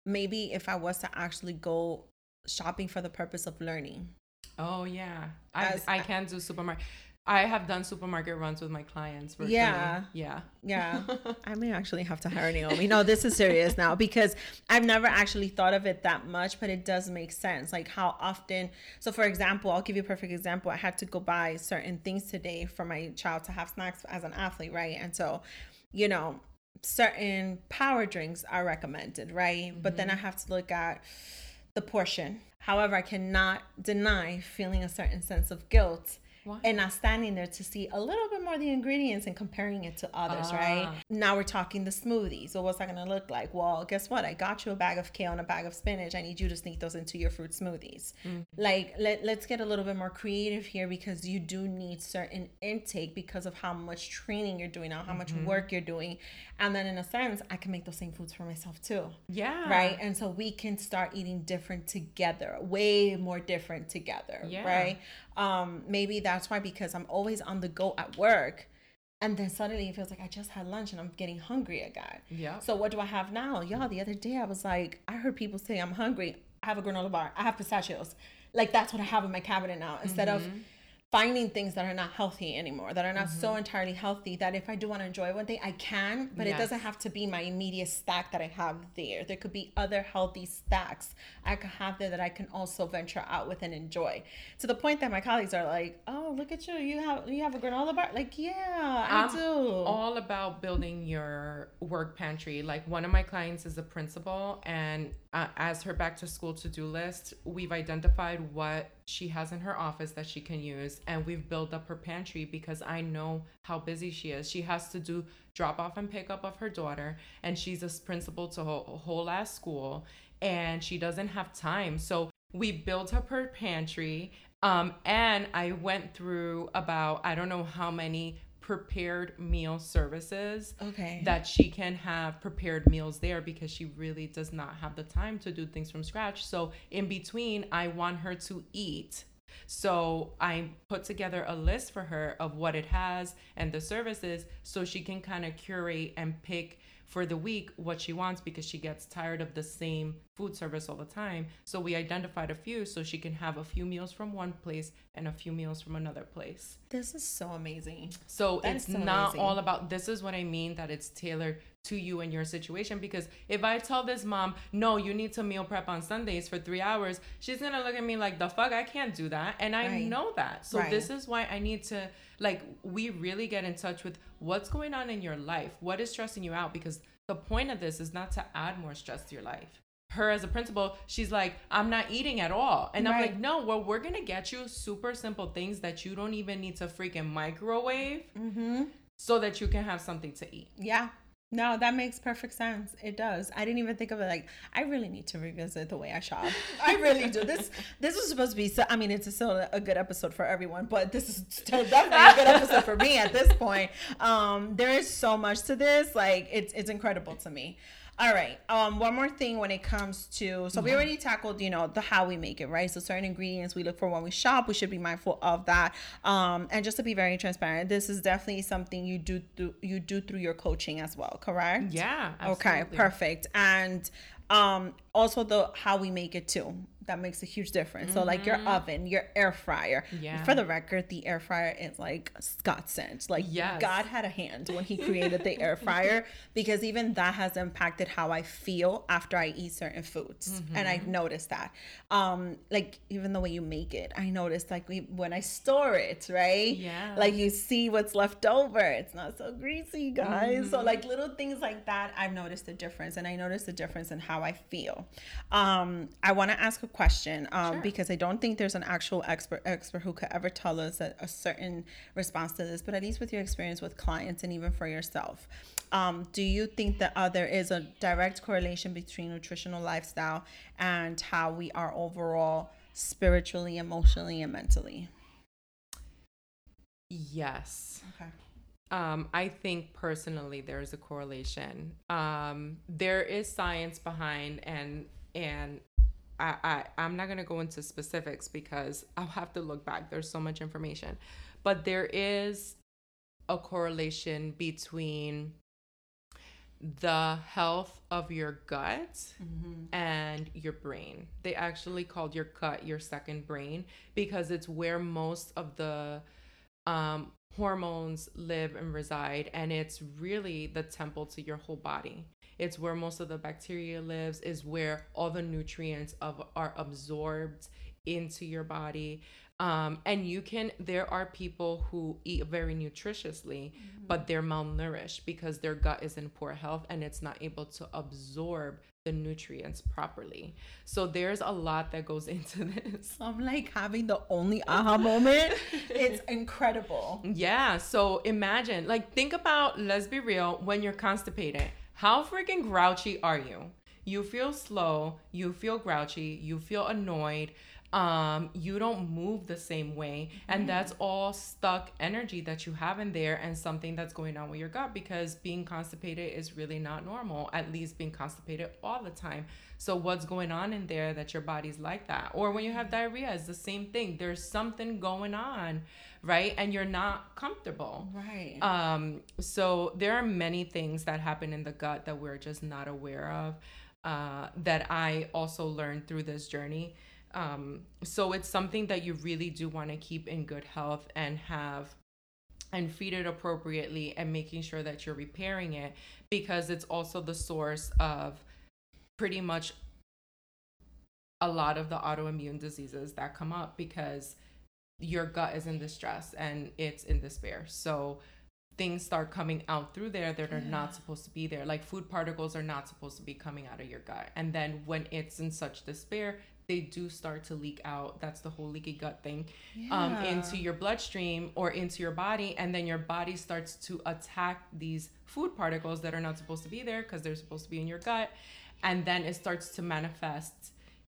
Maybe if I was to actually go shopping for the purpose of learning. Oh yeah, I As- I can do supermarket. I have done supermarket runs with my clients. virtually. Yeah. yeah. Yeah. I may actually have to hire Naomi. No, this is serious now because I've never actually thought of it that much, but it does make sense. Like how often, so for example, I'll give you a perfect example. I had to go buy certain things today for my child to have snacks as an athlete, right? And so, you know, certain power drinks are recommended, right? But then mm-hmm. I have to look at the portion. However, I cannot deny feeling a certain sense of guilt And not standing there to see a little bit more of the ingredients and comparing it to others, right? Ah. Now we're talking the smoothies. So what's that gonna look like? Well, guess what? I got you a bag of kale and a bag of spinach. I need you to sneak those into your fruit smoothies. Like let, let's get a little bit more creative here because you do need certain intake because of how much training you're doing now, how much work you're doing. And then in a sense, I can make those same foods for myself too Yeah. right and so we can start eating different together way more different together Yeah. right um maybe that's why because i'm always on the go at work and then suddenly it feels like i just had lunch and i'm getting hungry again. Yeah. so what do i have now? Y'all the other day i was like i heard people say i'm hungry. I have a granola bar. I have pistachios. Like that's what i have in my cabinet now. Instead of finding things that are not healthy anymore that are not so entirely healthy that if i do want to enjoy one day i can but it doesn't have to be my immediate stack that i have there. There could be other healthy stacks i could have there that i can also venture out with and enjoy. To the point that my colleagues are like oh look at you you have you have a granola bar. Like yeah i I'm do. all about building your work pantry. Like one of my clients is a principal, and uh, as her back to school to do list, we've identified what she has in her office that she can use, and we've built up her pantry because I know how busy she is. She has to do drop off and pick up of her daughter, and she's a principal to a whole, ass school, and she doesn't have time. So we built up her pantry um, and I went through about I don't know how many prepared meal services okay that she can have prepared meals there because she really does not have the time to do things from scratch. So in between, I want her to eat. So I put together a list for her of what it has and the services so she can kind of curate and pick for the week what she wants because she gets tired of the same food service all the time. So we identified a few so she can have a few meals from one place and a few meals from another place. this is so amazing So That it's so not amazing. all about this is what I mean that it's tailored to you and your situation because if I tell this mom, no, you need to meal prep on Sundays for three hours, she's gonna look at me like the fuck, I can't do that. And I Right. know that. So Right. this is why I need to like we really get in touch with what's going on in your life. What is stressing you out? Because the point of this is not to add more stress to your life. Her as a principal, she's like, I'm not eating at all. And I'm like, no, well, we're gonna get you super simple things that you don't even need to freaking microwave mm-hmm so that you can have something to eat. yeah No, that makes perfect sense. It does. I didn't even think of it like I really need to revisit the way I shop. I really do. This this was supposed to be so I mean it's still a good episode for everyone, but this is definitely a good episode for me at this point. Um there is so much to this. Like it's it's incredible to me. All right. Um, one more thing when it comes to so we already tackled, you know, the how we make it, right? So certain ingredients we look for when we shop, we should be mindful of that. Um, and just to be very transparent, this is definitely something you do through you do through your coaching as well, correct? Yeah. Okay, perfect. And um also the how we make it too that makes a huge difference. So like your oven your air fryer. Yeah. for the record the air fryer is like god sent like Yes. god had a hand when he created the air fryer because even that has impacted how i feel after i eat certain foods. And i've noticed that. Um like even the way you make it i noticed like we, when i store it right? Yeah. like you see what's left over. It's not so greasy guys. So like little things like that i've noticed the difference. And i noticed the difference in how i feel. Um i want to ask a question um Sure. because i don't think there's an actual expert expert who could ever tell us a, a certain response to this but at least with your experience with clients and even for yourself um, do you think that uh, there is a direct correlation between nutritional lifestyle and how we are overall spiritually emotionally and mentally Yes. okay Um, I think personally there's a correlation. Um, there is science behind and and I, I I'm not gonna go into specifics because I'll have to look back. There's so much information. But there is a correlation between the health of your gut and your brain. They actually called your gut your second brain because it's where most of the um, hormones live and reside, and it's really the temple to your whole body. It's where most of the bacteria lives, is where all the nutrients of are absorbed into your body. Um, and you can there are people who eat very nutritiously, but they're malnourished because their gut is in poor health and it's not able to absorb the nutrients properly. So there's a lot that goes into this. I'm like having the only aha moment. It's incredible. Yeah. So imagine, like, think about, let's be real, when you're constipated, how freaking grouchy are you? You feel slow, you feel grouchy, you feel annoyed, um, you don't move the same way. And that's all stuck energy that you have in there and something that's going on with your gut because being constipated is really not normal, at least being constipated all the time. So, what's going on in there that your body's like that? Or when you have diarrhea, it's the same thing. There's something going on, right? And you're not comfortable. Right. Um, so there are many things that happen in the gut that we're just not aware of. Uh, that I also learned through this journey. Um, so it's something that you really do want to keep in good health and have and feed it appropriately and making sure that you're repairing it because it's also the source of pretty much a lot of the autoimmune diseases that come up because your gut is in distress and it's in despair. So things start coming out through there that are not supposed to be there. Like food particles are not supposed to be coming out of your gut. And then when it's in such despair, they do start to leak out. That's the whole leaky gut thing um, into your bloodstream or into your body. And then your body starts to attack these food particles that are not supposed to be there because they're supposed to be in your gut. And then it starts to manifest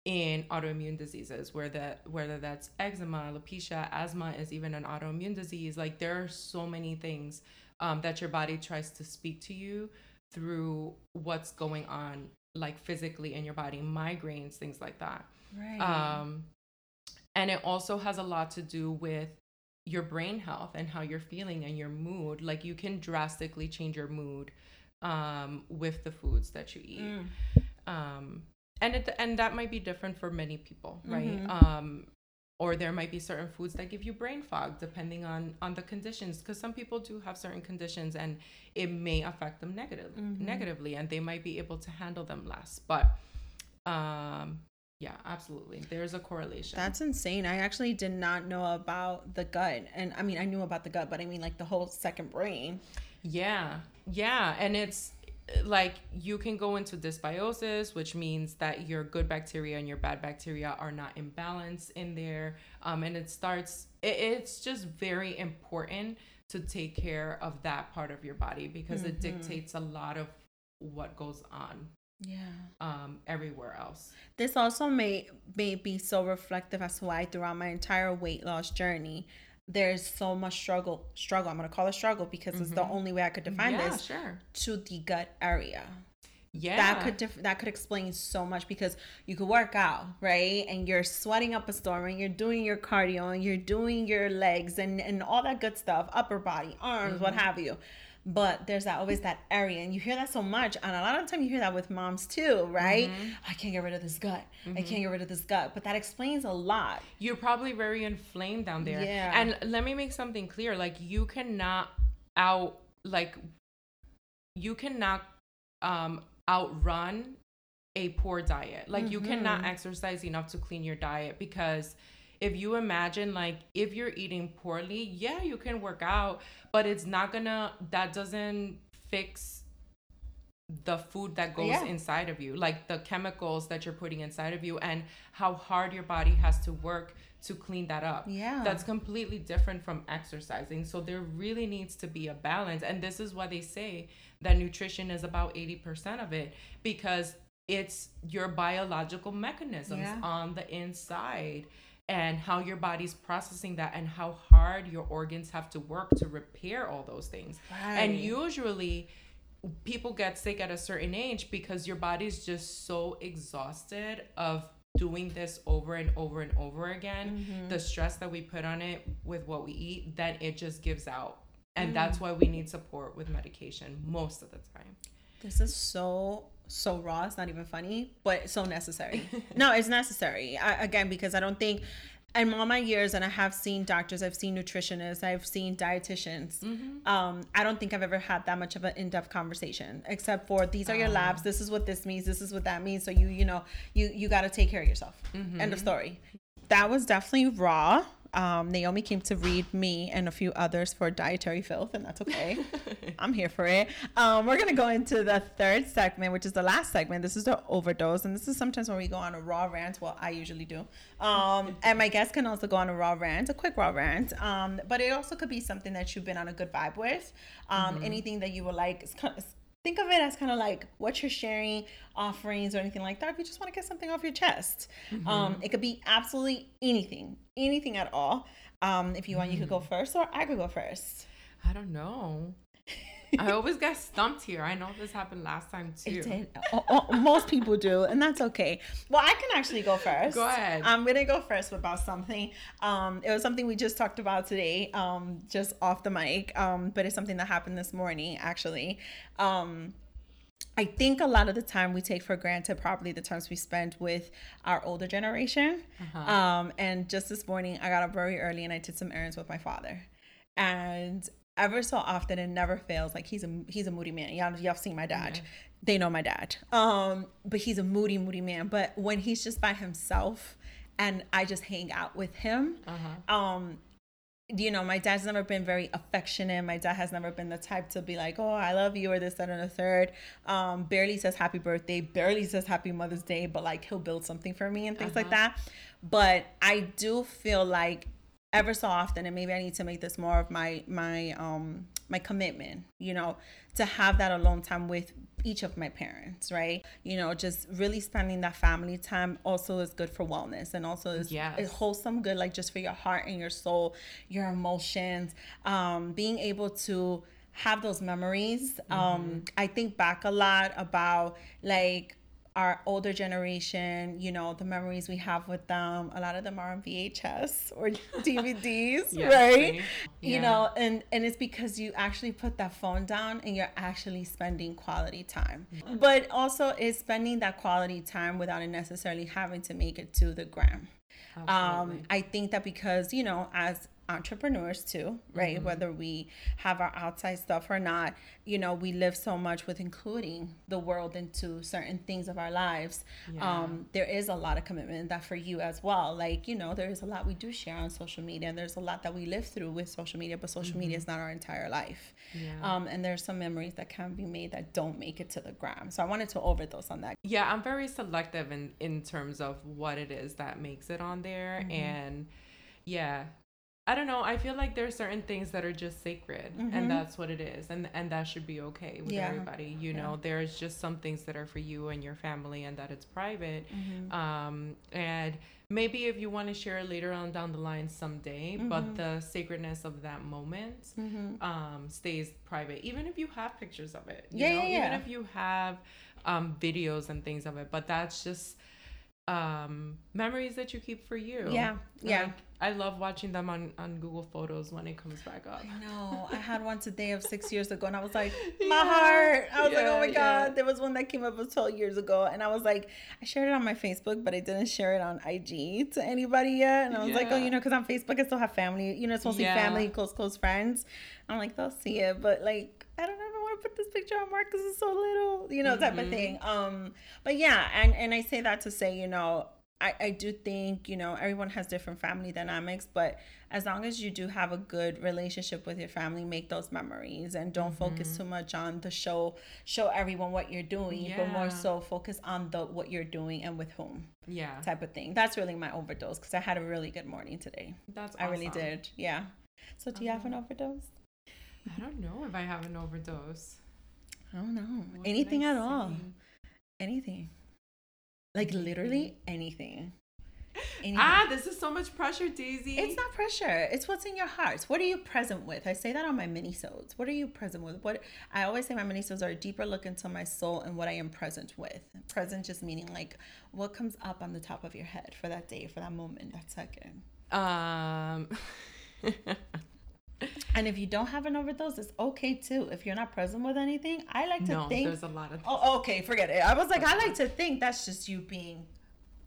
in autoimmune diseases where the whether that's eczema alopecia asthma is even an autoimmune disease like there are so many things um, that your body tries to speak to you through what's going on like physically in your body migraines things like that right. um, and it also has a lot to do with your brain health and how you're feeling and your mood like you can drastically change your mood um, with the foods that you eat Mm. And it and that might be different for many people right Mhm. um or there might be certain foods that give you brain fog depending on on the conditions because some people do have certain conditions and it may affect them negative Mhm. negatively and they might be able to handle them less but um yeah absolutely there's a correlation That's insane. I actually did not know about the gut. And I mean, I knew about the gut, but I mean, like the whole second brain. Yeah, yeah, and it's like you can go into dysbiosis, which means that your good bacteria and your bad bacteria are not in balance in there, um, and it starts. It, it's just very important to take care of that part of your body because it Mhm. dictates a lot of what goes on Yeah. um, everywhere else. This also may may be so reflective as why throughout my entire weight loss journey, there's so much struggle. Struggle. I'm gonna call it struggle because it's the Mhm. only way I could define yeah, this sure. to the gut area. Yeah, That could def- that could explain so much because you could work out right, and you're sweating up a storm, and you're doing your cardio, and you're doing your legs, and and all that good stuff, upper body, arms, what have you. But there's that always that area, and you hear that so much, and a lot of the time you hear that with moms too, right? I can't get rid of this gut. I can't get rid of this gut, but that explains a lot. you're probably very inflamed down there. Yeah. And let me make something clear. Like you cannot out like you cannot um outrun a poor diet. Like you cannot Mm-hmm. exercise enough to clean your diet because if you imagine like if you're eating poorly, yeah, you can work out, but it's not gonna that doesn't fix the food that goes Yeah. inside of you, like the chemicals that you're putting inside of you, and how hard your body has to work to clean that up. Yeah. That's completely different from exercising. So there really needs to be a balance. And this is why they say that nutrition is about 80% of it because it's your biological mechanisms Yeah. on the inside and how your body's processing that and how hard your organs have to work to repair all those things. Right. And usually people get sick at a certain age because your body's just so exhausted of doing this over and over and over again. Mm-hmm. The stress that we put on it with what we eat then it just gives out. And mm. that's why we need support with medication most of the time. This is so so raw. It's not even funny, but so necessary. no, it's necessary. I, again, because I don't think. In all my years, and I have seen doctors, I've seen nutritionists, I've seen dietitians. Mm-hmm. Um, I don't think I've ever had that much of an in-depth conversation, except for these are your ah. labs. This is what this means. This is what that means. So you, you know, you you got to take care of yourself. Mm-hmm. End of story. That was definitely raw. Um, Naomi came to read me and a few others for dietary filth, and that's okay. I'm here for it. Um, we're gonna go into the third segment, which is the last segment. This is the overdose, and this is sometimes when we go on a raw rant. Well, I usually do. Um, and my guests can also go on a raw rant, a quick raw rant. Um, but it also could be something that you've been on a good vibe with. Um, Anything that you would like. It's kind of, think of it as kind of like what you're sharing, offerings, or anything like that. If you just want to get something off your chest, um, it could be absolutely anything, anything at all. Um, if you want, you could go first, or I could go first. i don't know i always get stumped here i know this happened last time too It did. Most people do, and that's okay. Well, I can actually go first. Go ahead. I'm gonna go first about something. Um, it was something we just talked about today, um, just off the mic. Um, but it's something that happened this morning, actually. Um, I think a lot of the time we take for granted probably the times we spend with our older generation. Um, and just this morning, I got up very early and I did some errands with my father. And ever so often, and never fails. Like he's a he's a moody man. Y'all y'all seen my dad. They know my dad. Um, but he's a moody moody man. But when he's just by himself, and I just hang out with him, um, you know, my dad's never been very affectionate. My dad has never been the type to be like, "Oh, I love you," or this, that, and the third. Um, barely says happy birthday, barely says happy Mother's Day, but like he'll build something for me and things like that. But I do feel like ever so often, and maybe I need to make this more of my my um my commitment, you know, to have that alone time with each of my parents, right? You know, just really spending that family time also is good for wellness and also is, Yes. is wholesome good like just for your heart and your soul, your emotions, um being able to have those memories. Um I think back a lot about like our older generation, you know, the memories we have with them, a lot of them are on VHS or DVDs, Yeah, right? same. You know, and and it's because you actually put that phone down and you're actually spending quality time. But also it's spending that quality time without it necessarily having to make it to the gram. Um. I think that because, you know, as entrepreneurs too, right? Mm-hmm. Whether we have our outside stuff or not, you know, we live so much with including the world into certain things of our lives. Yeah. Um, there is a lot of commitment that for you as well. Like, you know, there is a lot we do share on social media and there's a lot that we live through with social media, but social media is not our entire life. Mm-hmm. Yeah. Um, and there's some memories that can be made that don't make it to the gram. So I wanted to overdose on that. yeah i'm very selective in in terms of what it is that makes it on there Mm-hmm. and yeah I don't know. I feel like there are certain things that are just sacred, Mhm. and that's what it is, and and that should be okay with Yeah. everybody. You Yeah. know, there's just some things that are for you and your family, and that it's private. Mhm. Um, and maybe if you want to share it later on down the line someday, Mhm. but the sacredness of that moment Mhm. um, stays private, even if you have pictures of it. You Yeah, know? yeah, yeah. Even if you have um, videos and things of it, but that's just um memories that you keep for you Yeah, yeah. Like, i love watching them on on google photos when it comes back up I know. I had one today of six years ago, and I was like, my Yeah. heart. I was like, oh my yeah. god. There was one that came up was 12 years ago, and I was like, I shared it on my Facebook, but I didn't share it on IG to anybody yet. And I was like, oh, you know, because on Facebook I still have family. You know, it's mostly Yeah. family, close, close friends. I'm like, they'll see it, but like, I don't know want to put this picture on Mark because it's so little, you know, type of Mhm. thing. Um, but yeah, and and I say that to say, you know. I, I do think you know everyone has different family dynamics but as long as you do have a good relationship with your family make those memories and don't focus Mm-hmm. too much on the show show everyone what you're doing but more so focus on the what you're doing and with whom yeah. type of thing. That's really my overdose because i had a really good morning today. That's i really did. Yeah. So do you have an overdose? I don't know if i have an overdose. I don't know. What anything at all? anything like literally anything anything ah this is so much pressure daisy It's not pressure. It's what's in your heart. What are you present with? I say that on my mini-sodes. What are you present with? What I always say my mini-sodes are a deeper look into my soul and what I am present with. Present just meaning like what comes up on the top of your head for that day, for that moment, that second. um And if you don't have an overdose, it's okay too. If you're not present with anything, I like to think. no think there's a lot of oh, oh, okay, forget it. I was like, I like to think that's just you being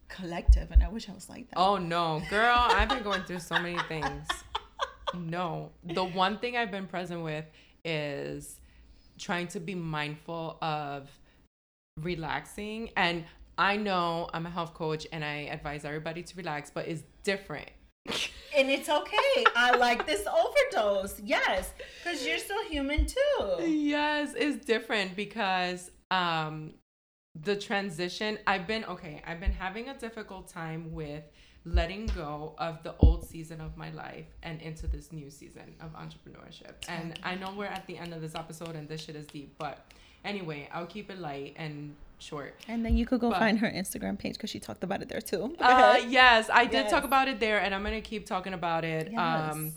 collective, and I wish I was like that. Oh no, girl, I've been going through so many things. No, the one thing I've been present with is trying to be mindful of relaxing. And I know I'm a health coach and I advise everybody to relax, but it's different. And it's okay. I like this overdose. Yes, because you're still human too. yes, it's different because um the transition I've been okay, I've been having a difficult time with letting go of the old season of my life and into this new season of entrepreneurship. And I know we're at the end of this episode and this shit is deep, but anyway, I'll keep it light and short. And then you could go But- find her Instagram page because she talked about it there too. Uh, yes, I did Yes. talk about it there, and I'm gonna keep talking about it um,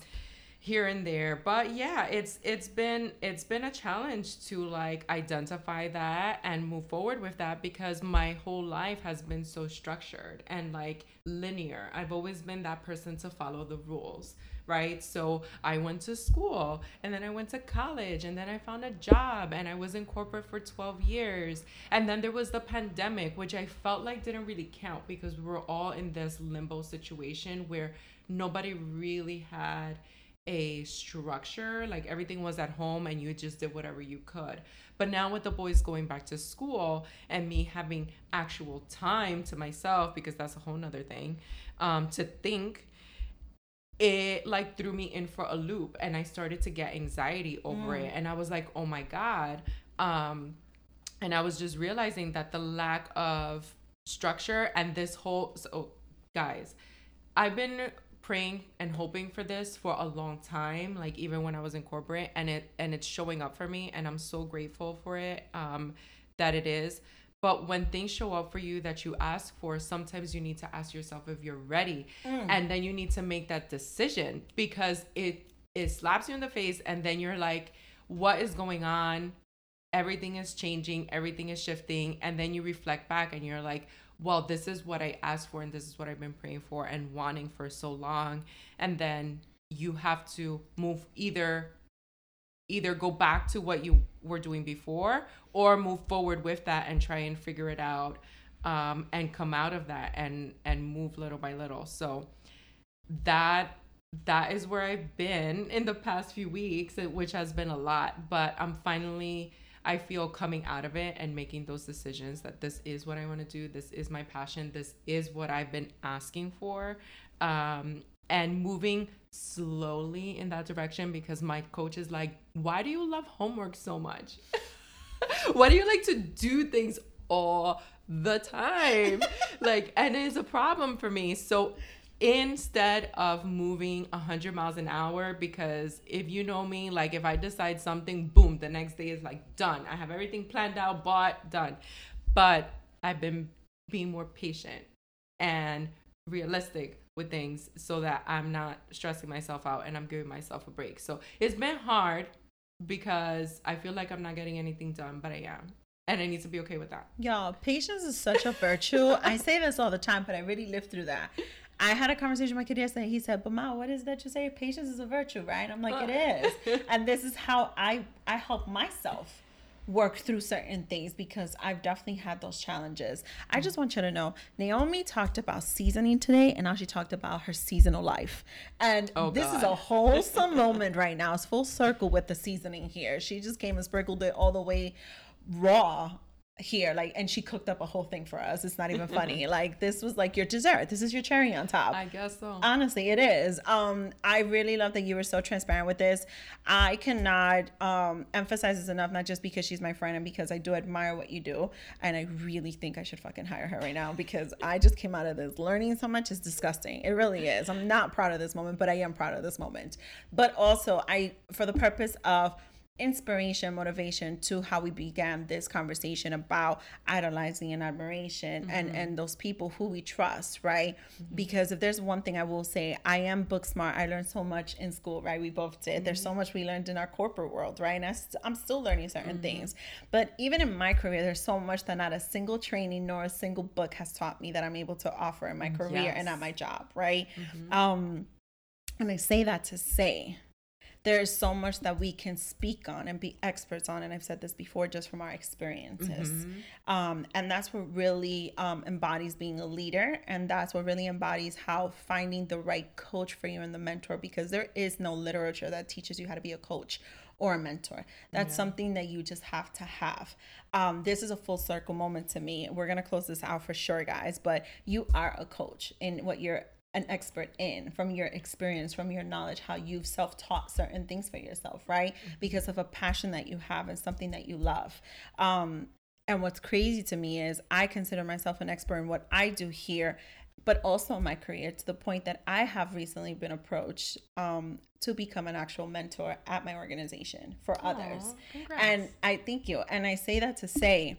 here and there. But yeah, it's it's been it's been a challenge to like identify that and move forward with that because my whole life has been so structured and like linear. I've always been that person to follow the rules. Right. So I went to school and then I went to college and then I found a job and I was in corporate for 12 years. And then there was the pandemic, which I felt like didn't really count because we were all in this limbo situation where nobody really had a structure. Like everything was at home and you just did whatever you could. But now with the boys going back to school and me having actual time to myself, because that's a whole nother thing, um, to think it like threw me in for a loop and I started to get anxiety over it and I was like, "Oh my god." Um and I was just realizing that the lack of structure and this whole so guys, I've been praying and hoping for this for a long time, like even when I was in corporate and it and it's showing up for me and I'm so grateful for it um that it is. But when things show up for you that you ask for, sometimes you need to ask yourself if you're ready. Mm. And then you need to make that decision because it it slaps you in the face and then you're like, what is going on? Everything is changing, everything is shifting, and then you reflect back and you're like, well, this is what I asked for and this is what I've been praying for and wanting for so long. And then you have to move either either go back to what you were doing before or move forward with that and try and figure it out um, and come out of that and and move little by little. So that that is where i've been in the past few weeks which has been a lot but i'm finally i feel coming out of it and making those decisions that this is what i want to do this is my passion this is what i've been asking for um, and moving slowly in that direction because my coach is like, why do you love homework so much? why do you like to do things all the time? like, and it's a problem for me. So instead of moving 100 miles an hour because if you know me like if i decide something boom the next day is like done i have everything planned out bought done but i've been being more patient and realistic with things so that i'm not stressing myself out and i'm giving myself a break so it's been hard because i feel like i'm not getting anything done but i am and I need to be okay with that. Y'all, patience is such a virtue. I say this all the time, but I really live through that. I had a conversation with my kid yesterday. He said, "But ma, what is that you say? Patience is a virtue, right?" I'm like, "It uh. is," and this is how I I help myself work through certain things because I've definitely had those challenges. I just want you to know Naomi talked about seasoning today and now she talked about her seasonal life. And oh, this God. is a wholesome moment right now. It's full circle with the seasoning here. She just came and sprinkled it all the way raw here like and she cooked up a whole thing for us. It's not even funny. Like this was like your dessert. This is your cherry on top. I guess so. Honestly it is. Um i really love that you were so transparent with this. I cannot um emphasize this enough not just because she's my friend and because i do admire what you do. And i really think i should fucking hire her right now because i just came out of this learning so much. It's disgusting. It really is. I'm not proud of this moment but i am proud of this moment. But also i for the purpose of inspiration, motivation to how we began this conversation about idolizing and admiration mm-hmm. and and those people who we trust, right? Mm-hmm. Because if there's one thing I will say, I am book smart. I learned so much in school, right? We both did. Mm-hmm. There's so much we learned in our corporate world, right? And I st- I'm still learning certain mm-hmm. things. But even in my career, there's so much that not a single training nor a single book has taught me that I'm able to offer in my career yes. and at my job, right? Mm-hmm. Um and I say that to say there is so much that we can speak on and be experts on and i've said this before just from our experiences mm-hmm. um, and that's what really um, embodies being a leader and that's what really embodies how finding the right coach for you and the mentor because there is no literature that teaches you how to be a coach or a mentor. That's yeah. something that you just have to have. Um, this is a full circle moment to me. We're gonna close this out for sure, guys. But you are a coach in what you're an expert in from your experience, from your knowledge, how you've self taught certain things for yourself, right? Mm-hmm. Because of a passion that you have and something that you love. Um, and what's crazy to me is I consider myself an expert in what I do here, but also in my career to the point that I have recently been approached um, to become an actual mentor at my organization for Aww, others. Congrats. And I thank you. And I say that to say,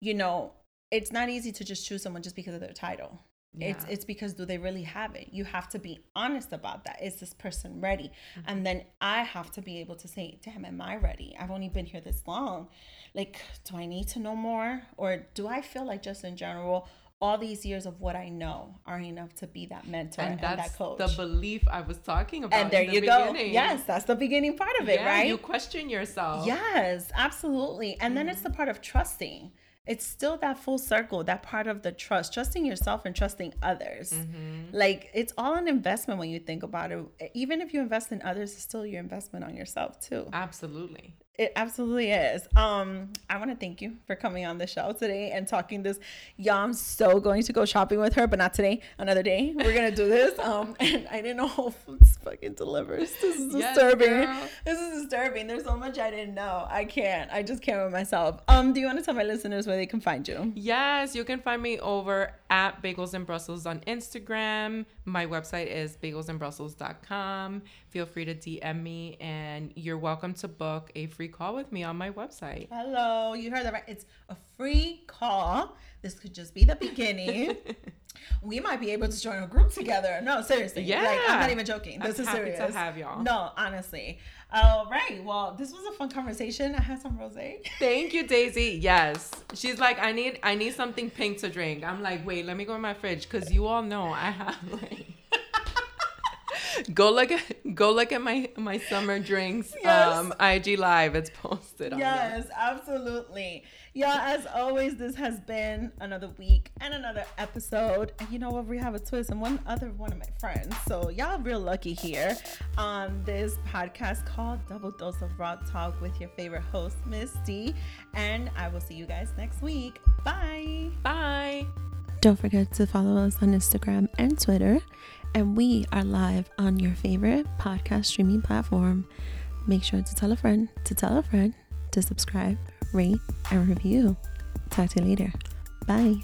you know, it's not easy to just choose someone just because of their title yeah. It's it's because do they really have it? You have to be honest about that. Is this person ready? Mm-hmm. And then I have to be able to say, "Damn, am I ready? I've only been here this long. Like, do I need to know more, or do I feel like just in general?" all these years of what I know are enough to be that mentor and, and that coach. The belief I was talking about. And there you the go. Yes, that's the beginning part of it, yeah, right? You question yourself. Yes, absolutely. And mm-hmm. then it's the part of trusting it's still that full circle, that part of the trust, trusting yourself and trusting others. Mm-hmm. Like it's all an investment when you think about it. Even if you invest in others, it's still your investment on yourself too. Absolutely. It absolutely is. Um, I want to thank you for coming on the show today and talking this. Yeah, I'm so going to go shopping with her, but not today. Another day. We're gonna do this. Um, and I didn't know Whole Foods fucking delivers. This is yes, disturbing. Girl. This is disturbing. There's so much I didn't know. I can't. I just can't with myself. Um, do you want to tell my listeners where they can find you? Yes, you can find me over at Bagels in Brussels on Instagram. My website is bagelsinbrussels.com. Feel free to DM me, and you're welcome to book a free call with me on my website. Hello, you heard that right? It's a free call. This could just be the beginning. we might be able to join a group together. No, seriously. Yeah. Like, I'm not even joking. This I'm is serious. to have y'all. No, honestly. All right. Well, this was a fun conversation. I had some rosé. Thank you, Daisy. Yes. She's like, I need I need something pink to drink. I'm like, wait, let me go in my fridge because you all know I have like go look at go look at my my summer drinks yes. um IG live. It's posted on Yes, there. absolutely. Yeah, as always, this has been another week and another episode. And you know what? We have a twist and one other one of my friends. So y'all real lucky here on this podcast called Double Dose of Raw Talk with your favorite host, Miss D. And I will see you guys next week. Bye. Bye. Don't forget to follow us on Instagram and Twitter. And we are live on your favorite podcast streaming platform. Make sure to tell a friend to tell a friend to subscribe rate, and review. Talk to you later. Bye.